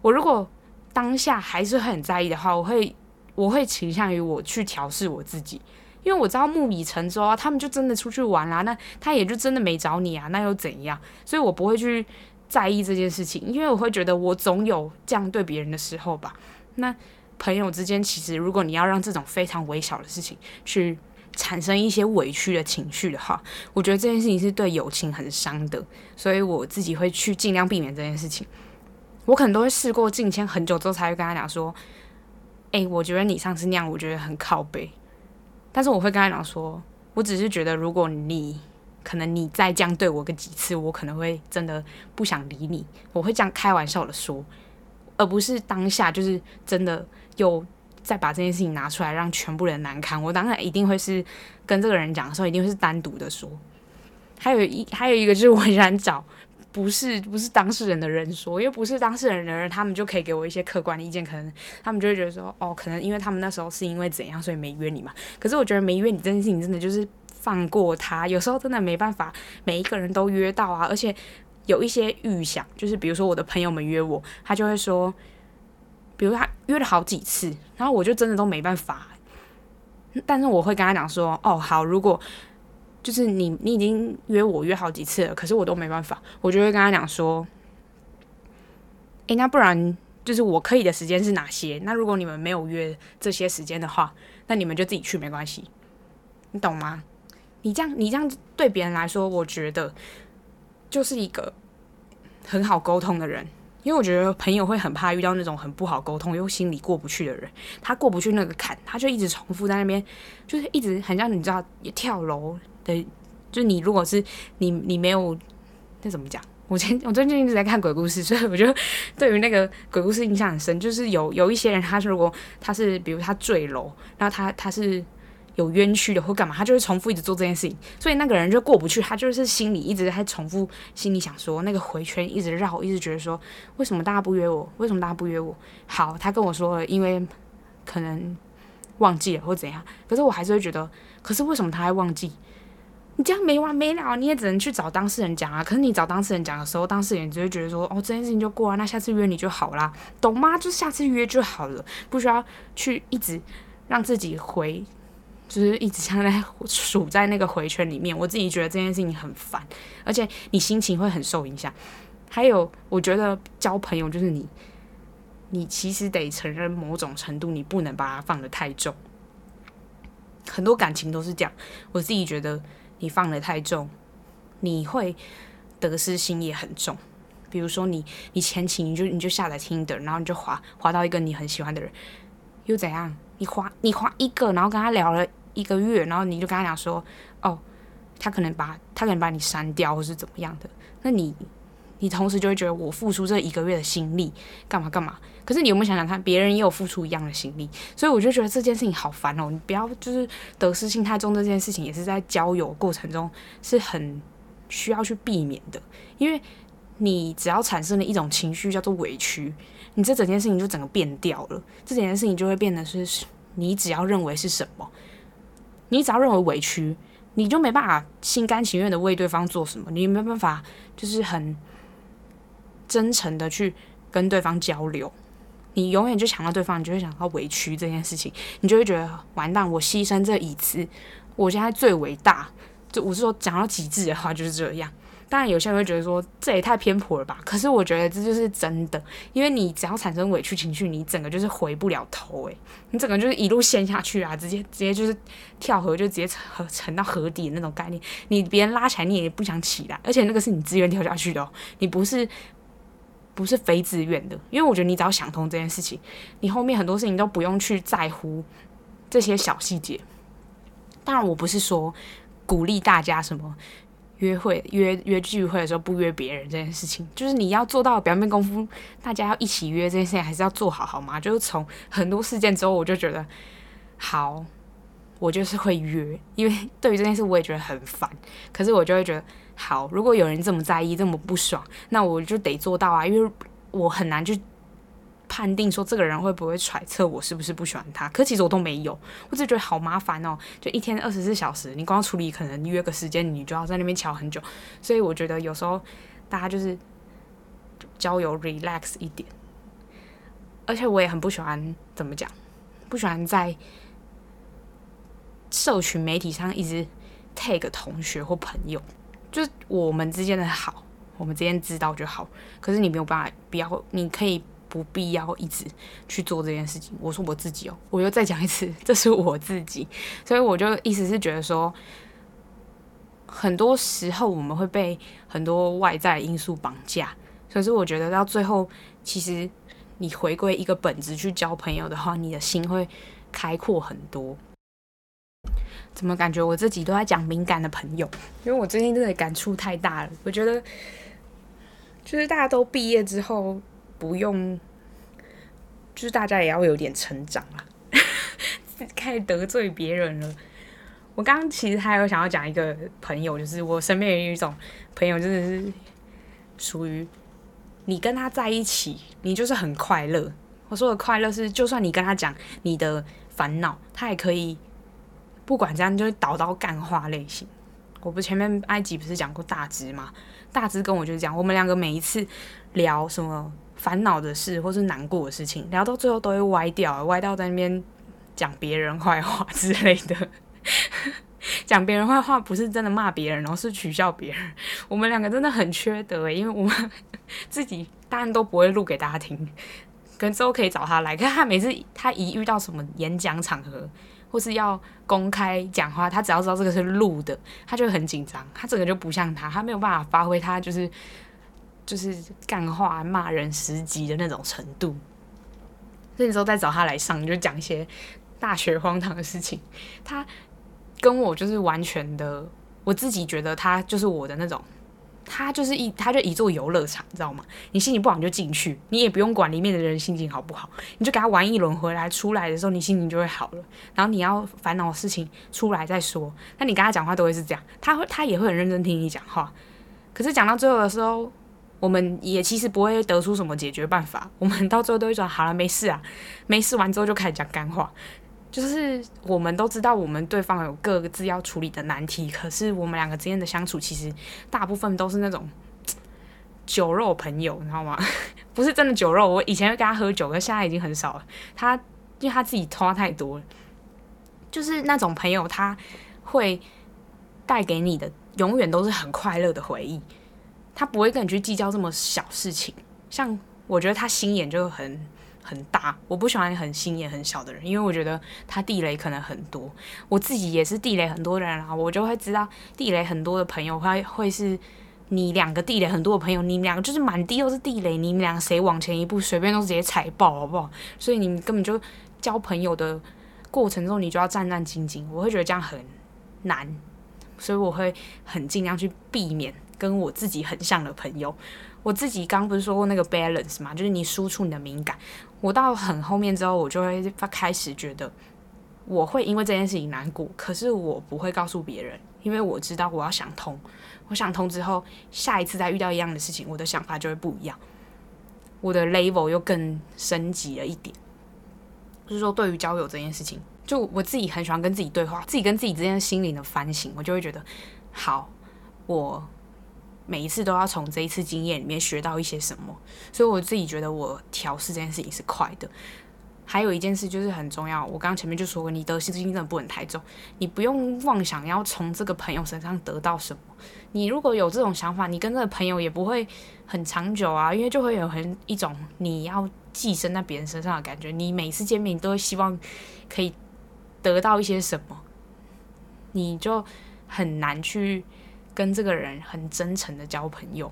我如果当下还是很在意的话，我会我会倾向于我去调试我自己，因为我知道木已成舟啊，他们就真的出去玩啦，那他也就真的没找你啊，那又怎样？所以我不会去在意这件事情，因为我会觉得我总有这样对别人的时候吧。那朋友之间，其实如果你要让这种非常微小的事情去。产生一些委屈的情绪的话，我觉得这件事情是对友情很伤的，所以我自己会去尽量避免这件事情。我可能都会试过敬谦很久之后才会跟他讲说：“哎、我觉得你上次那样，我觉得很靠背。”但是我会跟他讲说：“我只是觉得，如果你可能你再这样对我个几次，我可能会真的不想理你。”我会这样开玩笑的说，而不是当下就是真的又再把这件事情拿出来让全部人难堪。我当然一定会是跟这个人讲的时候，一定会是单独的说。还有一还有一个就是我很想找不是不是当事人的人说，因为不是当事人的人，他们就可以给我一些客观的意见，可能他们就会觉得说，哦，可能因为他们那时候是因为怎样，所以没约你嘛。可是我觉得没约你这件事情，真的就是放过他，有时候真的没办法每一个人都约到啊，而且有一些预想，就是比如说我的朋友们约我，他就会说，比如他约了好几次，然后我就真的都没办法，但是我会跟他讲说，哦，好，如果。就是你，你已经约我约好几次了，可是我都没办法，我就会跟他讲说，诶，那不然就是我可以的时间是哪些？那如果你们没有约这些时间的话，那你们就自己去没关系，你懂吗？你这样，你这样对别人来说，我觉得就是一个很好沟通的人，因为我觉得朋友会很怕遇到那种很不好沟通又心里过不去的人，他过不去那个坎，他就一直重复在那边，就是一直很像你知道也跳楼。对，就你如果是你，你没有那怎么讲？我前我最近一直在看鬼故事，[LAUGHS] 所以我觉得对于那个鬼故事印象很深。就是有有一些人，他如果他是比如他坠楼，然后他他是有冤屈的或干嘛，他就会重复一直做这件事情，所以那个人就过不去，他就是心里一直在重复，心里想说那个回圈一直绕，一直觉得说为什么大家不约我？为什么大家不约我？好，他跟我说了，因为可能忘记了或怎样，可是我还是会觉得，可是为什么他还忘记？你这样没完没了，你也只能去找当事人讲啊。可是你找当事人讲的时候，当事人只会觉得说，哦，这件事情就过了，那下次约你就好啦，懂吗？就下次约就好了，不需要去一直让自己回，就是一直像在 [LAUGHS] 数在那个回圈里面。我自己觉得这件事情很烦，而且你心情会很受影响。还有，我觉得交朋友就是你，你其实得承认某种程度，你不能把它放得太重。很多感情都是这样，我自己觉得。你放的太重，你会得失心也很重。比如说你，你前期你就你就下载 Tinder，然后你就滑滑到一个你很喜欢的人，又怎样？你滑你滑一个，然后跟他聊了一个月，然后你就跟他讲说，哦，他可能把他可能把你删掉，或是怎么样的，那你。你同时就会觉得我付出这一个月的心力干嘛干嘛？可是你有没有想想看，别人也有付出一样的心力，所以我就觉得这件事情好烦哦！你不要就是得失心太重，这件事情也是在交友过程中是很需要去避免的，因为你只要产生了一种情绪叫做委屈，你这整件事情就整个变掉了，这整件事情就会变得是你只要认为是什么，你只要认为委屈，你就没办法心甘情愿的为对方做什么，你没办法就是很。真诚的去跟对方交流，你永远就想到对方，你就会想到委屈这件事情，你就会觉得完蛋，我牺牲这一次，我现在最伟大。就我是说讲到极致的话就是这样。当然有些人会觉得说这也太偏颇了吧？可是我觉得这就是真的，因为你只要产生委屈情绪，你整个就是回不了头诶，你整个就是一路陷下去啊，直接直接就是跳河就直接沉沉到河底的那种概念。你别人拉起来你也不想起来，而且那个是你自愿跳下去的哦，你不是。不是非自愿的，因为我觉得你只要想通这件事情，你后面很多事情都不用去在乎这些小细节。当然，我不是说鼓励大家什么约会、[LAUGHS] 约约聚会的时候不约别人这件事情，就是你要做到表面功夫，大家要一起约这件事情还是要做好，好吗？就是从很多事件之后，我就觉得好，我就是会约，因为对于这件事我也觉得很烦，可是我就会觉得。好，如果有人这么在意，这么不爽，那我就得做到啊，因为我很难去判定说这个人会不会揣测我是不是不喜欢他。可其实我都没有，我只觉得好麻烦哦，就一天二十四小时，你光处理可能约个时间，你就要在那边瞧很久。所以我觉得有时候大家就是交友 relax 一点，而且我也很不喜欢怎么讲，不喜欢在社群媒体上一直 tag 同学或朋友。就是我们之间的好，我们之间知道就好。可是你没有办法，不要，你可以不必要一直去做这件事情。我说我自己哦，我又再讲一次，这是我自己。所以我就意思是觉得说，很多时候我们会被很多外在因素绑架。可是我觉得到最后，其实你回归一个本质去交朋友的话，你的心会开阔很多。怎么感觉我自己都在讲敏感的朋友？因为我最近真的感触太大了。我觉得，就是大家都毕业之后，不用，就是大家也要有点成长啊。[LAUGHS] 开始得罪别人了。我刚刚其实还有想要讲一个朋友，就是我身边有一种朋友，就是属于你跟他在一起，你就是很快乐。我说的快乐是，就算你跟他讲你的烦恼，他也可以不管怎样，就会导到干话类型。我不前面埃及不是讲过大只吗？大只跟我就是讲，我们两个每一次聊什么烦恼的事或是难过的事情，聊到最后都会歪掉，歪掉在那边讲别人坏话之类的。[LAUGHS] 讲别人坏话不是真的骂别人，而是取笑别人。我们两个真的很缺德，因为我们自己当然都不会录给大家听。可能之后可以找他来，可他每次他一遇到什么演讲场合，或是要公开讲话，他只要知道这个是录的，他就很紧张，他整个就不像他，他没有办法发挥他就是就是干话骂人十级的那种程度。所以之后再找他来上，就讲一些大学荒唐的事情。他跟我就是完全的，我自己觉得他就是我的那种。他就是一，他就一座游乐场，你知道吗？你心情不好你就进去，你也不用管里面的人心情好不好，你就给他玩一轮回来，出来的时候你心情就会好了。然后你要烦恼的事情出来再说。那你跟他讲话都会是这样，他会他也会很认真听你讲话。可是讲到最后的时候，我们也其实不会得出什么解决办法。我们到最后都会说好了，没事啊，没事完之后就开始讲干话。就是我们都知道，我们对方有各自要处理的难题，可是我们两个之间的相处，其实大部分都是那种酒肉朋友，你知道吗？[LAUGHS] 不是真的酒肉。我以前会跟他喝酒，可现在已经很少了。他因为他自己拖太多了，就是那种朋友，他会带给你的永远都是很快乐的回忆。他不会跟你去计较这么小事情。像我觉得他心眼就很。很大，我不喜欢很心眼很小的人，因为我觉得他地雷可能很多。我自己也是地雷很多人啊，我就会知道地雷很多的朋友会会是你两个地雷很多的朋友，你们两个就是满地都是地雷，你们两个谁往前一步，随便都直接踩爆，好不好？所以你们根本就交朋友的过程中，你就要战战兢兢。我会觉得这样很难，所以我会很尽量去避免跟我自己很像的朋友。我自己刚不是说过那个 balance 嘛，就是你输出你的敏感。我到很后面之后，我就会开始觉得，我会因为这件事情难过，可是我不会告诉别人，因为我知道我要想通。我想通之后，下一次再遇到一样的事情，我的想法就会不一样，我的 level 又更升级了一点。就是说，对于交友这件事情，就我自己很喜欢跟自己对话，自己跟自己之间心灵的反省，我就会觉得，好，我。每一次都要从这一次经验里面学到一些什么，所以我自己觉得我调试这件事情是快的。还有一件事就是很重要，我刚刚前面就说过，你得失心真的不能太重，你不用妄想要从这个朋友身上得到什么。你如果有这种想法，你跟这个朋友也不会很长久啊，因为就会有很一种你要寄生在别人身上的感觉。你每次见面，你都会希望可以得到一些什么，你就很难去。跟这个人很真诚的交朋友，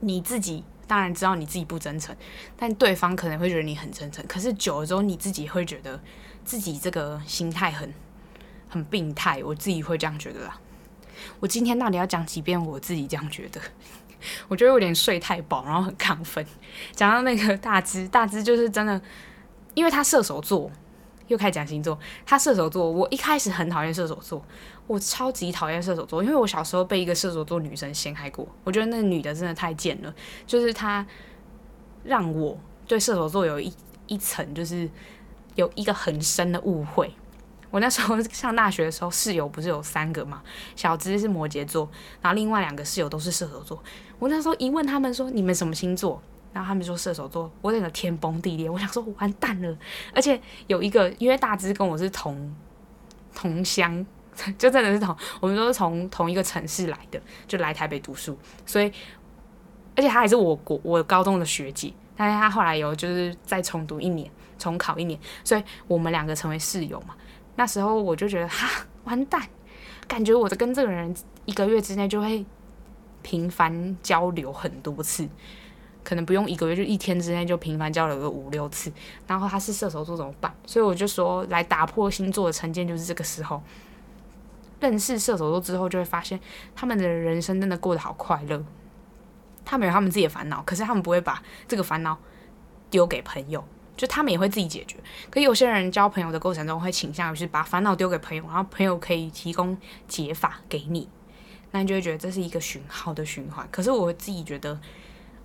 你自己当然知道你自己不真诚，但对方可能会觉得你很真诚。可是久了之后，你自己会觉得自己这个心态很很病态。我自己会这样觉得啦。我今天到底要讲几遍我自己这样觉得？[LAUGHS] 我觉得有点睡太饱，然后很亢奋。讲到那个大只，大只就是真的，因为他射手座。又开始讲星座，他射手座。我一开始很讨厌射手座，我超级讨厌射手座，因为我小时候被一个射手座女生陷害过。我觉得那女的真的太贱了，就是她让我对射手座有一一层，就是有一个很深的误会。我那时候 [LAUGHS] 上大学的时候，室友不是有三个嘛？小芝是摩羯座，然后另外两个室友都是射手座。我那时候一问他们说：“你们什么星座？”然后他们说射手座，我整个天崩地裂。我想说完蛋了，而且有一个，因为大芝跟我是同同乡，就真的是同，我们都是从同一个城市来的，就来台北读书，所以而且他还是我国我高中的学姐，但是他后来有就是再重读一年，重考一年，所以我们两个成为室友嘛。那时候我就觉得哈完蛋，感觉我的跟这个人一个月之内就会频繁交流很多次。可能不用一个月，就一天之内就频繁交流个五六次。然后他是射手座怎么办？所以我就说，来打破星座的成见，就是这个时候认识射手座之后，就会发现他们的人生真的过得好快乐。他们有他们自己的烦恼，可是他们不会把这个烦恼丢给朋友，就他们也会自己解决。可有些人交朋友的过程中会倾向于是把烦恼丢给朋友，然后朋友可以提供解法给你，那你就会觉得这是一个循好的循环。可是我自己觉得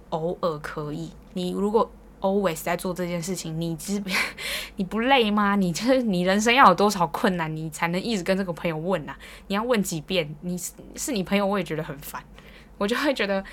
偶尔可以，你如果 always 在做这件事情，你知 [LAUGHS] 你不累吗？你就是你人生要有多少困难，你才能一直跟这个朋友问啊？你要问几遍？你是是你朋友，我也觉得很烦，我就会觉得。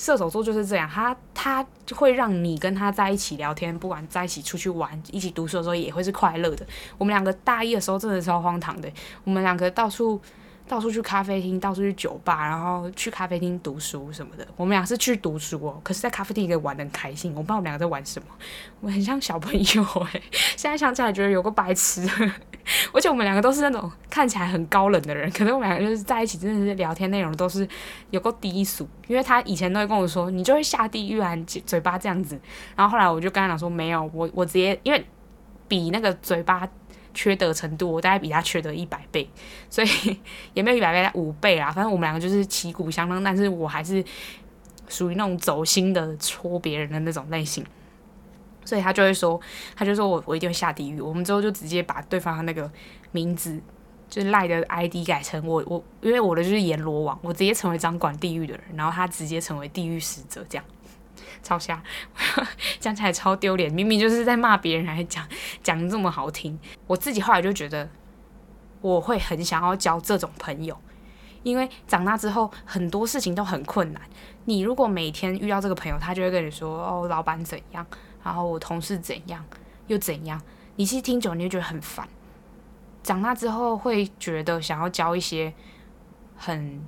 射手座就是这样，他他会让你跟他在一起聊天，不管在一起出去玩、一起读书的时候，也会是快乐的。我们两个大一的时候真的超荒唐的，我们两个到处。到处去咖啡厅，到处去酒吧，然后去咖啡厅读书什么的。我们俩是去读书哦，可是在咖啡厅也玩得很开心。我不知道我们两个在玩什么，我们很像小朋友诶。现在想起来觉得有个白痴，而且我们两个都是那种看起来很高冷的人，可是我们两个就是在一起，真的是聊天内容都是有够低俗。因为他以前都会跟我说，你就会下地狱啊，嘴巴这样子。然后后来我就跟他讲说，没有，我我直接因为比那个嘴巴。缺德程度，我大概比他缺德一百倍，[LAUGHS] 所以 [LAUGHS] 也没有一百倍，五倍啊。反正我们两个就是旗鼓相当，但是我还是属于那种走心的戳别人的那种类型，所以他就会说，他就说我我一定会下地狱。我们之后就直接把对方的那个名字，就是赖的 ID 改成我我，因为我的就是阎罗王，我直接成为掌管地狱的人，然后他直接成为地狱使者，这样。超瞎，[LAUGHS] 讲起来超丢脸。明明就是在骂别人，还讲讲得这么好听。我自己后来就觉得，我会很想要交这种朋友，因为长大之后很多事情都很困难。你如果每天遇到这个朋友，他就会跟你说：“哦，老板怎样，然后我同事怎样，又怎样。”你其实听久，你就觉得很烦。长大之后会觉得想要交一些很，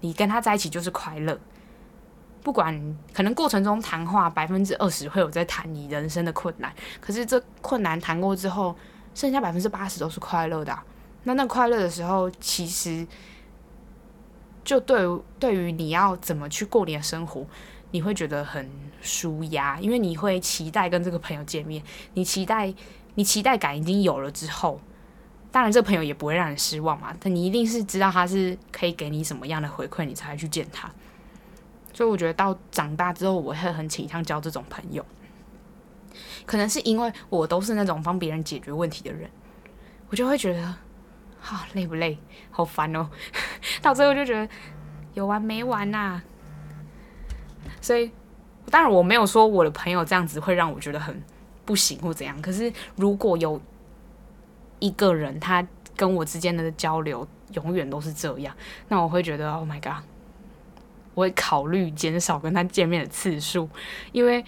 你跟他在一起就是快乐。不管可能过程中谈话百分之二十会有在谈你人生的困难，可是这困难谈过之后，剩下百分之八十都是快乐的。那那快乐的时候，其实就对对于你要怎么去过你的生活，你会觉得很舒压，因为你会期待跟这个朋友见面，你期待你期待感已经有了之后，当然这个朋友也不会让你失望嘛。但你一定是知道他是可以给你什么样的回馈，你才会去见他。所以我觉得到长大之后，我会很倾向交这种朋友。可能是因为我都是那种帮别人解决问题的人，我就会觉得，好、啊、累不累，好烦哦。[LAUGHS] 到最后就觉得有完没完呐、所以，当然我没有说我的朋友这样子会让我觉得很不行或怎样。可是如果有一个人他跟我之间的交流永远都是这样，那我会觉得，Oh my god。我会考虑减少跟他见面的次数，因为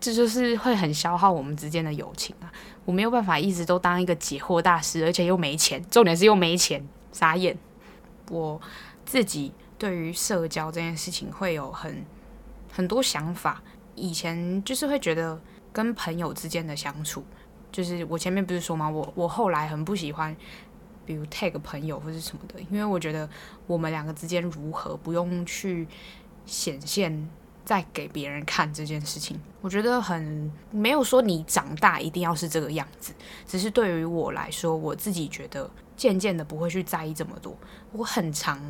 这就是会很消耗我们之间的友情啊！我没有办法一直都当一个解惑大师，而且又没钱，重点是又没钱，傻眼。我自己对于社交这件事情会有很很多想法，以前就是会觉得跟朋友之间的相处，就是我前面不是说吗？我我后来很不喜欢。比如 tag 朋友或是什么的，因为我觉得我们两个之间如何不用去显现在给别人看这件事情，我觉得很没有说你长大一定要是这个样子，只是对于我来说，我自己觉得渐渐的不会去在意这么多。我很长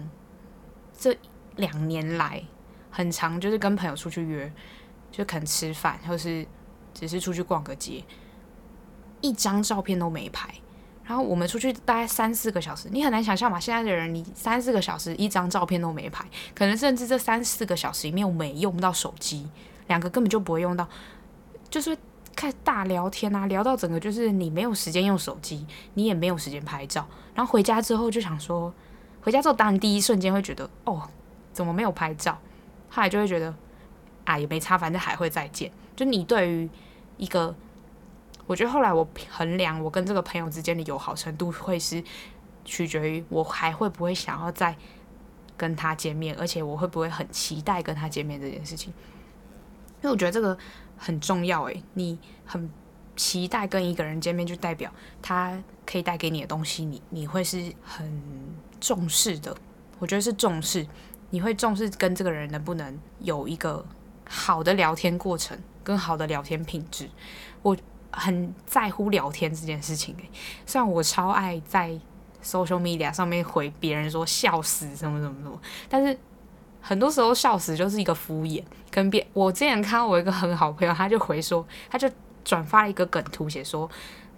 这两年来很长就是跟朋友出去约，就可能吃饭或是只是出去逛个街，一张照片都没拍。然后我们出去大概三四个小时，你很难想象嘛。现在的人，你三四个小时一张照片都没拍，可能甚至这三四个小时里面我们也用到手机，两个根本就不会用到，就是开始大聊天啊，聊到整个就是你没有时间用手机，你也没有时间拍照。然后回家之后就想说，回家之后当然第一瞬间会觉得，哦，怎么没有拍照？后来就会觉得，啊，也没差，反正还会再见。就你对于一个。我觉得后来我衡量我跟这个朋友之间的友好程度，会是取决于我还会不会想要再跟他见面，而且我会不会很期待跟他见面这件事情。因为我觉得这个很重要诶，你很期待跟一个人见面，就代表他可以带给你的东西，你你会是很重视的。我觉得是重视，你会重视跟这个人能不能有一个好的聊天过程，跟好的聊天品质。我。很在乎聊天这件事情诶，虽然我超爱在 social media 上面回别人说笑死什么什么什么，但是很多时候笑死就是一个敷衍。跟别我之前看到我一个很好朋友，他就回说，他就转发了一个梗图，写说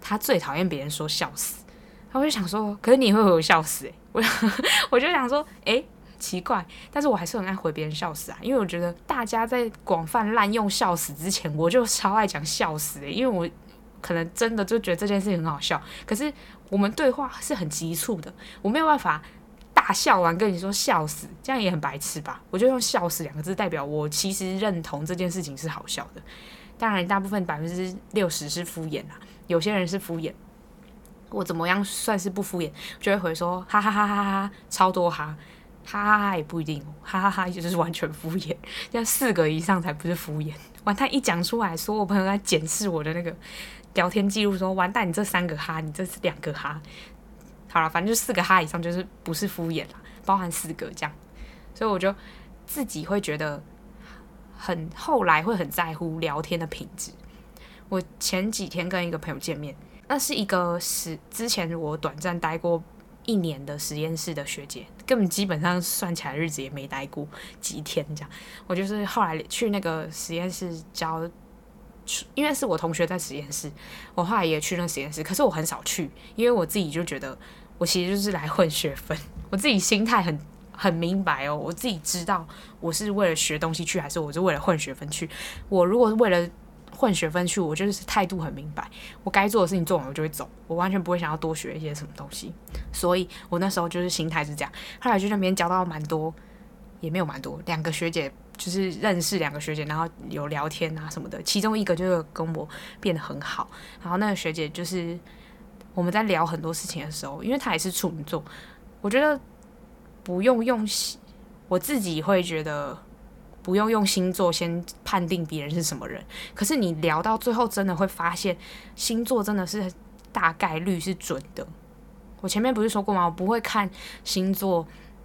他最讨厌别人说笑死。然后我就想说，可是你会不会笑死？诶，我 [LAUGHS] 我就想说，诶，奇怪，但是我还是很爱回别人笑死啊，因为我觉得大家在广泛滥用笑死之前，我就超爱讲笑死诶，因为我可能真的就觉得这件事情很好笑。可是我们对话是很急促的，我没有办法大笑完跟你说笑死，这样也很白痴吧？我就用笑死两个字代表我其实认同这件事情是好笑的。当然，大部分百分之六十是敷衍啦，有些人是敷衍。我怎么样算是不敷衍？就会回说哈哈哈哈哈，超多哈，哈哈哈也不一定，哈哈哈也就是完全敷衍，要四个以上才不是敷衍。完他一讲出来，所有朋友在检视我的那个聊天记录，说完蛋，你这三个哈，你这是两个哈。好了，反正就四个哈以上就是不是敷衍了，包含四个这样。所以我就自己会觉得很后来会很在乎聊天的品质。我前几天跟一个朋友见面。那是一个实之前我短暂待过一年的实验室的学姐，根本基本上算起来日子也没待过几天这样。我就是后来去那个实验室教，因为是我同学在实验室，我后来也去那实验室，可是我很少去，因为我自己就觉得我其实就是来混学分，我自己心态很很明白哦，我自己知道我是为了学东西去，还是我是为了混学分去。我如果是为了混学分去，我就是态度很明白，我该做的事情做完我就会走，我完全不会想要多学一些什么东西，所以我那时候就是心态是这样。后来去那边交到蛮多，也没有蛮多，两个学姐就是认识两个学姐，然后有聊天啊什么的，其中一个就是跟我变得很好，然后那个学姐就是我们在聊很多事情的时候，因为她也是处女座，我觉得不用用，我自己会觉得。不用用星座先判定别人是什么人，可是你聊到最后，真的会发现星座真的是大概率是准的。我前面不是说过吗？我不会看星座，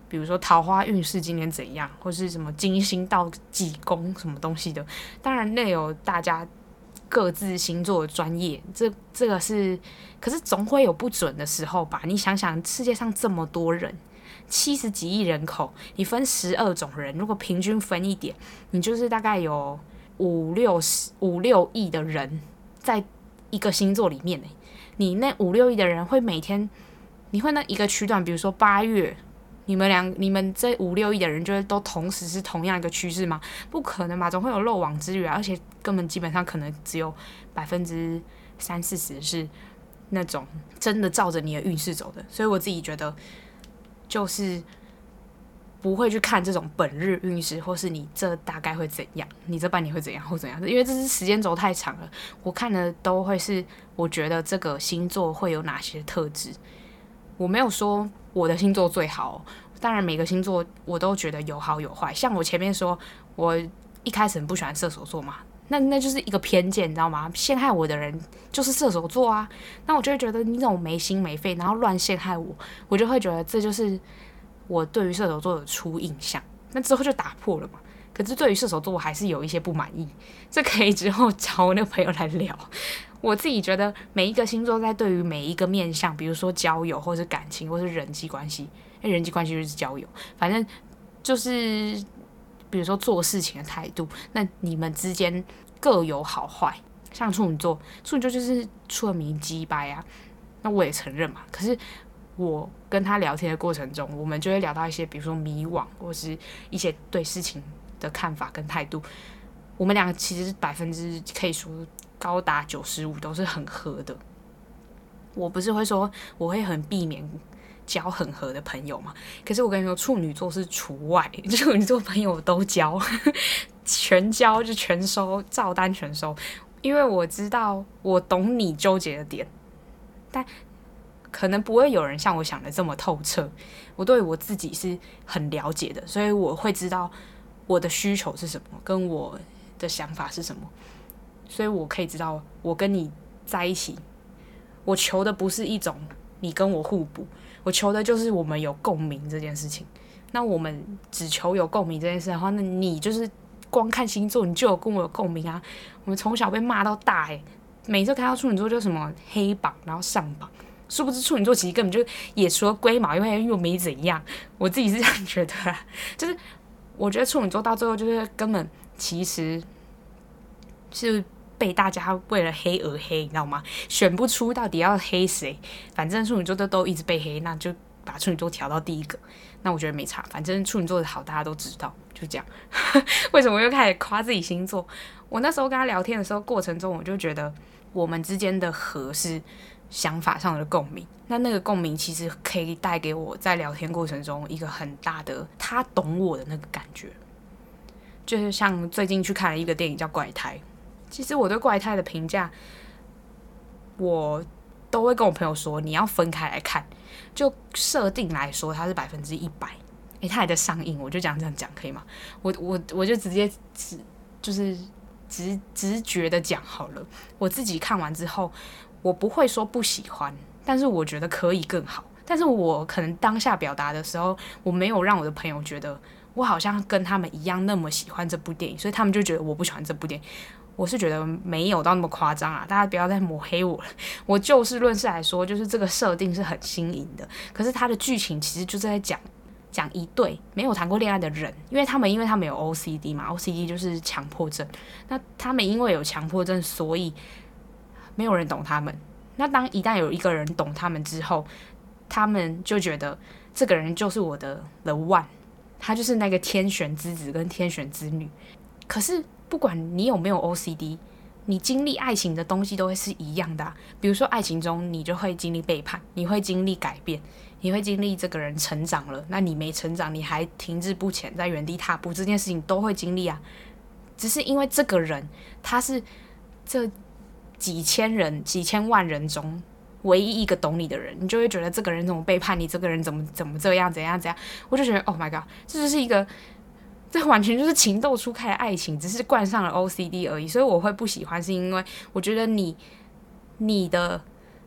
比如说桃花运势今年怎样，或是什么金星到几宫什么东西的。当然，那有大家各自星座的专业，这这个是，可是总会有不准的时候吧？你想想，世界上这么多人。七十几亿人口，你分十二种人，如果平均分一点，你就是大概有五六十五六亿的人在一个星座里面。你那五六亿的人会每天，你会那一个区段，比如说八月，你们两你们这五六亿的人，就是都同时是同样一个趋势吗？不可能吧，总会有漏网之鱼啊！而且根本基本上可能只有百分之三四十是那种真的照着你的运势走的。所以我自己觉得。就是不会去看这种本日运势，或是你这大概会怎样，你这半年会怎样或怎样，因为这是时间轴太长了。我看的都会是，我觉得这个星座会有哪些特质。我没有说我的星座最好，当然每个星座我都觉得有好有坏。像我前面说，我一开始很不喜欢射手座嘛，那那就是一个偏见，你知道吗？陷害我的人就是射手座啊，那我就会觉得你这种没心没肺，然后乱陷害我，我就会觉得这就是我对于射手座的初印象。那之后就打破了嘛。可是对于射手座，我还是有一些不满意，[LAUGHS] 这可以之后找我那个朋友来聊。[LAUGHS] 我自己觉得每一个星座在对于每一个面向，比如说交友，或是感情，或是人际关系，哎，人际关系就是交友，反正就是。比如说做事情的态度，那你们之间各有好坏。像处女座，处女座就是出了名鸡掰啊，那我也承认嘛。可是我跟他聊天的过程中，我们就会聊到一些，比如说迷惘，或是一些对事情的看法跟态度。我们两个其实百分之可以说高达九十五都是很合的。我不是会说我会很避免。交很合的朋友嘛，可是我跟你说，处女座是除外，[LAUGHS] 处女座朋友都交，[LAUGHS] 全交就全收，照单全收。因为我知道，我懂你纠结的点，但可能不会有人像我想的这么透彻。我对我自己是很了解的，所以我会知道我的需求是什么，跟我的想法是什么，所以我可以知道，我跟你在一起，我求的不是一种你跟我互补。我求的就是我们有共鸣这件事情。那我们只求有共鸣这件事的话，那你就是光看星座，你就有跟我有共鸣啊。我们从小被骂到大，诶，每次看到处女座就什么黑榜，然后上榜，殊不知处女座其实根本就也除了龟毛，因为又没怎样。我自己是这样觉得啦，就是我觉得处女座到最后就是根本其实是被大家为了黑而黑，你知道吗？选不出到底要黑谁，反正处女座都都一直被黑，那就把处女座调到第一个。那我觉得没差，反正处女座的好大家都知道，就这样。[LAUGHS] 为什么又开始夸自己星座？我那时候跟他聊天的时候，过程中我就觉得我们之间的合是想法上的共鸣。那那个共鸣其实可以带给我在聊天过程中一个很大的他懂我的那个感觉。就是像最近去看了一个电影叫《怪胎》，其实我对《怪胎》的评价，我都会跟我朋友说，你要分开来看。就设定来说，它是百分之一百。诶，它还在上映，我就讲这样讲可以吗？我我我就直接直就是直直觉的讲好了。我自己看完之后，我不会说不喜欢，但是我觉得可以更好。但是我可能当下表达的时候，我没有让我的朋友觉得。我好像跟他们一样那么喜欢这部电影，所以他们就觉得我不喜欢这部电影。我是觉得没有到那么夸张啊，大家不要再抹黑我了。我就事论事来说，就是这个设定是很新颖的。可是它的剧情其实就是在讲讲一对没有谈过恋爱的人，因为他们因为他们有 OCD 嘛，OCD 就是强迫症。那他们因为有强迫症，所以没有人懂他们。那当一旦有一个人懂他们之后，他们就觉得这个人就是我的 The One。他就是那个天选之子跟天选之女，可是不管你有没有 OCD，你经历爱情的东西都会是一样的。比如说爱情中，你就会经历背叛，你会经历改变，你会经历这个人成长了，那你没成长，你还停滞不前，在原地踏步，这件事情都会经历啊。只是因为这个人他是这几千人、几千万人中。唯一一个懂你的人，你就会觉得这个人怎么背叛你？这个人怎么怎么这样？怎样怎样？我就觉得，Oh my god，这就是一个，这完全就是情窦初开的爱情，只是冠上了 OCD 而已。所以我会不喜欢，是因为我觉得你你的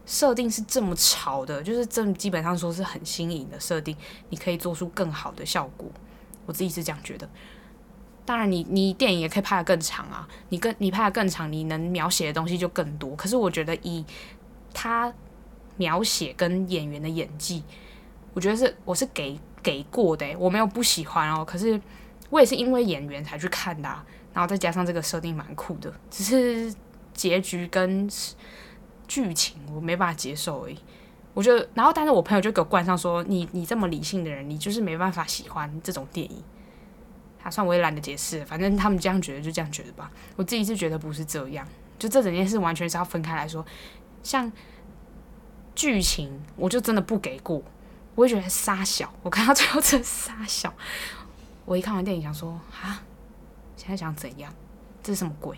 设定是这么潮的，就是这基本上说是很新颖的设定，你可以做出更好的效果。我自己是这样觉得。当然你，你电影也可以拍得更长啊，你更你拍得更长，你能描写的东西就更多。可是我觉得以他。描写跟演员的演技，我觉得是我是给给过的，我没有不喜欢哦。可是我也是因为演员才去看的啊，然后再加上这个设定蛮酷的，只是结局跟剧情我没办法接受而已。我觉得，然后但是我朋友就给我冠上说，你你这么理性的人，你就是没办法喜欢这种电影。他算我也懒得解释，反正他们这样觉得就这样觉得吧。我自己是觉得不是这样，就这整件事完全是要分开来说，像。剧情我就真的不给过，我会觉得傻小。我看到最后真傻小。我一看完电影想说啊，现在想怎样？这是什么鬼？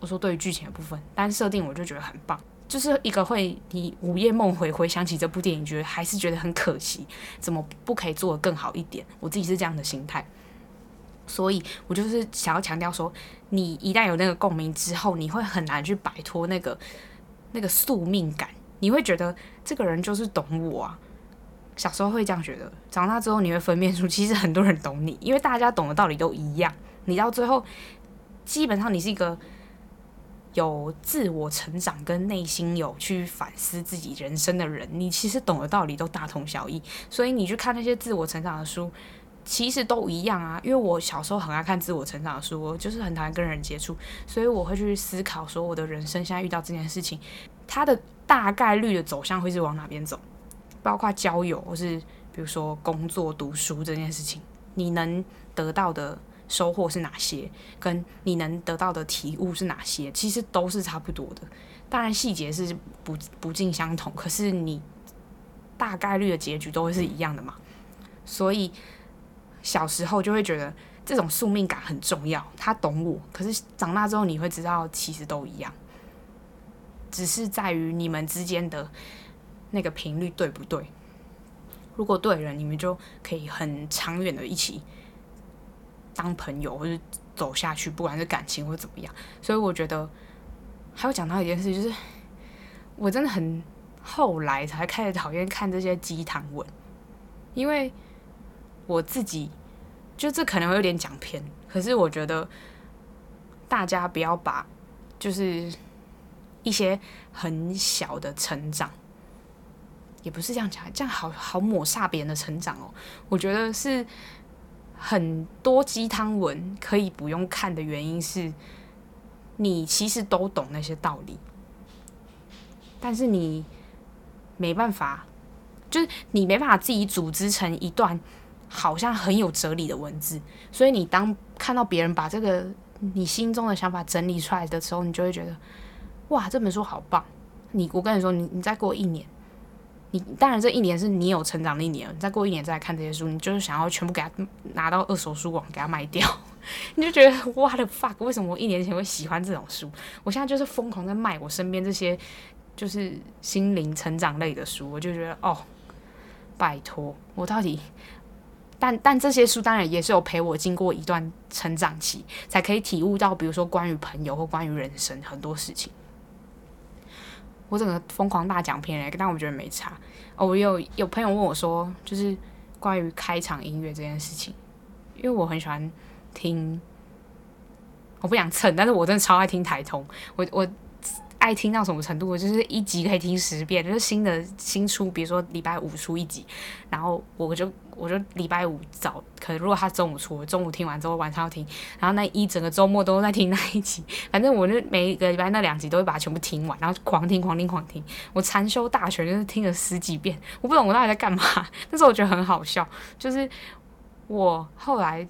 我说对于剧情的部分，但设定我就觉得很棒，就是一个会你午夜梦回回想起这部电影，觉得还是觉得很可惜，怎么不可以做得更好一点？我自己是这样的心态，所以我就是想要强调说，你一旦有那个共鸣之后，你会很难去摆脱那个那个宿命感。你会觉得这个人就是懂我啊，小时候会这样觉得，长大之后你会分辨出，[LAUGHS] 其实很多人懂你，因为大家懂的道理都一样。你到最后，基本上你是一个有自我成长跟内心有去反思自己人生的人，你其实懂的道理都大同小异。所以你去看那些自我成长的书，其实都一样啊。因为我小时候很爱看自我成长的书，我就是很讨厌跟人接触，所以我会去思考说，我的人生现在遇到这件事情，它的。大概率的走向会是往哪边走？包括交友，或是比如说工作、读书这件事情，你能得到的收获是哪些？跟你能得到的体悟是哪些？其实都是差不多的。当然细节是不不尽相同，可是你大概率的结局都会是一样的嘛。所以小时候就会觉得这种宿命感很重要，他懂我。可是长大之后你会知道，其实都一样。只是在于你们之间的那个频率对不对？如果对了，你们就可以很长远的一起当朋友，或者走下去，不管是感情或怎么样。所以我觉得还有讲到一件事，就是我真的很后来才开始讨厌看这些鸡汤文，因为我自己就这可能会有点讲偏，可是我觉得大家不要把就是。一些很小的成长，也不是这样讲，这样好好抹煞别人的成长哦。我觉得是很多鸡汤文可以不用看的原因是，你其实都懂那些道理，但是你没办法，就是你没办法自己组织成一段好像很有哲理的文字，所以你当看到别人把这个你心中的想法整理出来的时候，你就会觉得，哇，这本书好棒！你，我跟你说，你你再过一年。你当然这一年是你有成长的一年，你再过一年再来看这些书，你就是想要全部给他拿到二手书网给他卖掉，[LAUGHS] 你就觉得 what the fuck，为什么我一年前会喜欢这种书？我现在就是疯狂在卖我身边这些就是心灵成长类的书，我就觉得哦，拜托，我到底，但但这些书当然也是有陪我经过一段成长期，才可以体悟到，比如说关于朋友或关于人生很多事情。我整个疯狂大讲片，但我觉得没差。哦，我有有朋友问我说，就是关于开场音乐这件事情，因为我很喜欢听，我不想蹭，但是我真的超爱听台通，我我。爱听到什么程度？就是一集可以听十遍，就是新的新出，比如说礼拜五出一集，然后我就我就礼拜五早，可能如果他中午出，我中午听完之后晚上要听，然后那一整个周末都在听那一集，[LAUGHS] 反正我就每一个礼拜那两集都会把它全部听完，然后狂听狂听狂听。我禅修大全就是听了十几遍，我不懂我到底在干嘛，但是我觉得很好笑。就是我后来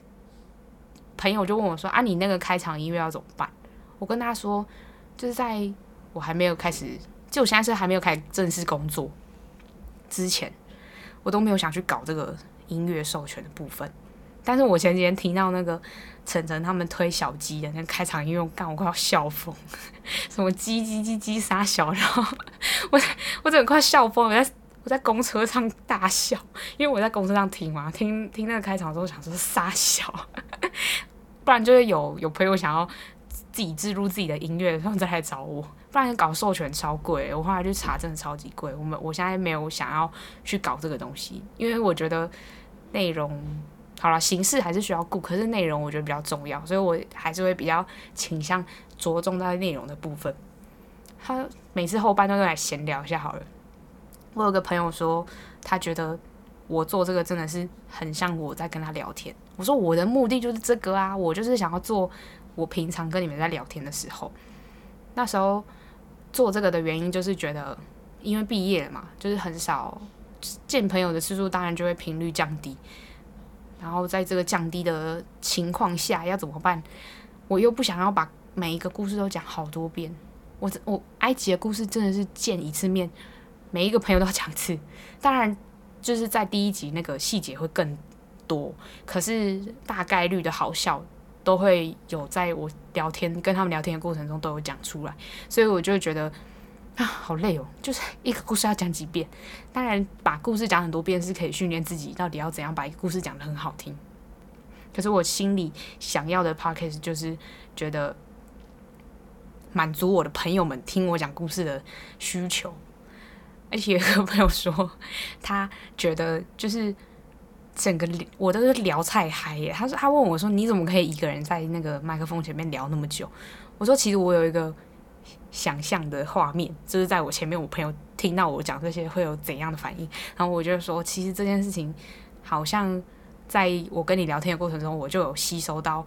朋友就问我说：“啊，你那个开场音乐要怎么办？”我跟他说：“就是在。”我还没有开始，就我现在是还没有开始正式工作之前，我都没有想去搞这个音乐授权的部分。但是我前几天听到那个晨晨他们推小鸡的那个开场音乐，干我快要笑疯，什么叽叽叽叽杀小，然后我我整个快笑疯，我在我在公车上大笑，因为我在公车上听嘛，听听那个开场的时候想说杀小，不然就是有有朋友想要。自己植入自己的音乐，然后再来找我，不然搞授权超贵。我后来去查，真的超级贵。我们我现在没有想要去搞这个东西，因为我觉得内容好了，形式还是需要顾，可是内容我觉得比较重要，所以我还是会比较倾向着重在内容的部分。他每次后半段都来闲聊一下好了。我有个朋友说，他觉得我做这个真的是很像我在跟他聊天。我说我的目的就是这个啊，我就是想要做。我平常跟你们在聊天的时候，那时候做这个的原因就是觉得，因为毕业了嘛，就是很少见朋友的次数，当然就会频率降低。然后在这个降低的情况下，要怎么办？我又不想要把每一个故事都讲好多遍。我我埃及的故事真的是见一次面，每一个朋友都要讲一次。当然，就是在第一集那个细节会更多，可是大概率的好笑。都会有在我聊天跟他们聊天的过程中都有讲出来，所以我就觉得啊，好累哦，就是一个故事要讲几遍。当然，把故事讲很多遍是可以训练自己到底要怎样把一个故事讲得很好听。可是我心里想要的 p o c a s t 就是觉得满足我的朋友们听我讲故事的需求，而且有朋友说他觉得就是。整个我都是聊太嗨耶！他说他问我说：“你怎么可以一个人在那个麦克风前面聊那么久？”我说：“其实我有一个想象的画面，就是在我前面，我朋友听到我讲这些会有怎样的反应。然后我就说，其实这件事情好像在我跟你聊天的过程中，我就有吸收到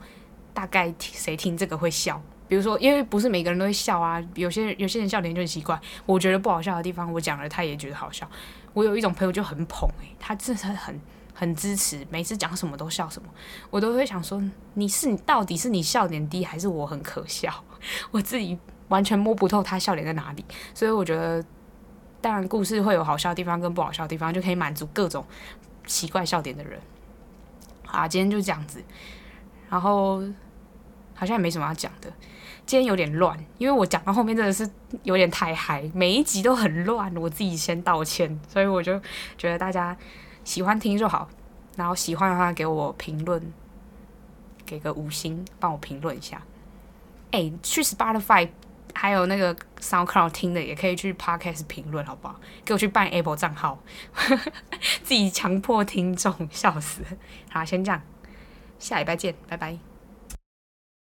大概谁听这个会笑。比如说，因为不是每个人都会笑啊，有些人有些人笑点就很奇怪。我觉得不好笑的地方，我讲了他也觉得好笑。我有一种朋友就很捧诶，他真的很。”很支持，每次讲什么都笑什么，我都会想说，你是你到底是你笑点低，还是我很可笑？[LAUGHS] 我自己完全摸不透他笑点在哪里，所以我觉得，当然故事会有好笑的地方跟不好笑的地方，就可以满足各种奇怪笑点的人。好，今天就这样子，然后好像也没什么要讲的，今天有点乱，因为我讲到后面真的是有点太嗨，每一集都很乱，我自己先道歉，所以我就觉得大家。喜欢听就好，然后喜欢的话给我评论，给个五星，帮我评论一下。哎，去 Spotify 还有那个 SoundCloud 听的也可以去 Podcast 评论，好不好？给我去办 Apple 账号，[LAUGHS] 自己强迫听众，笑死。好，先这样，下礼拜见，拜拜。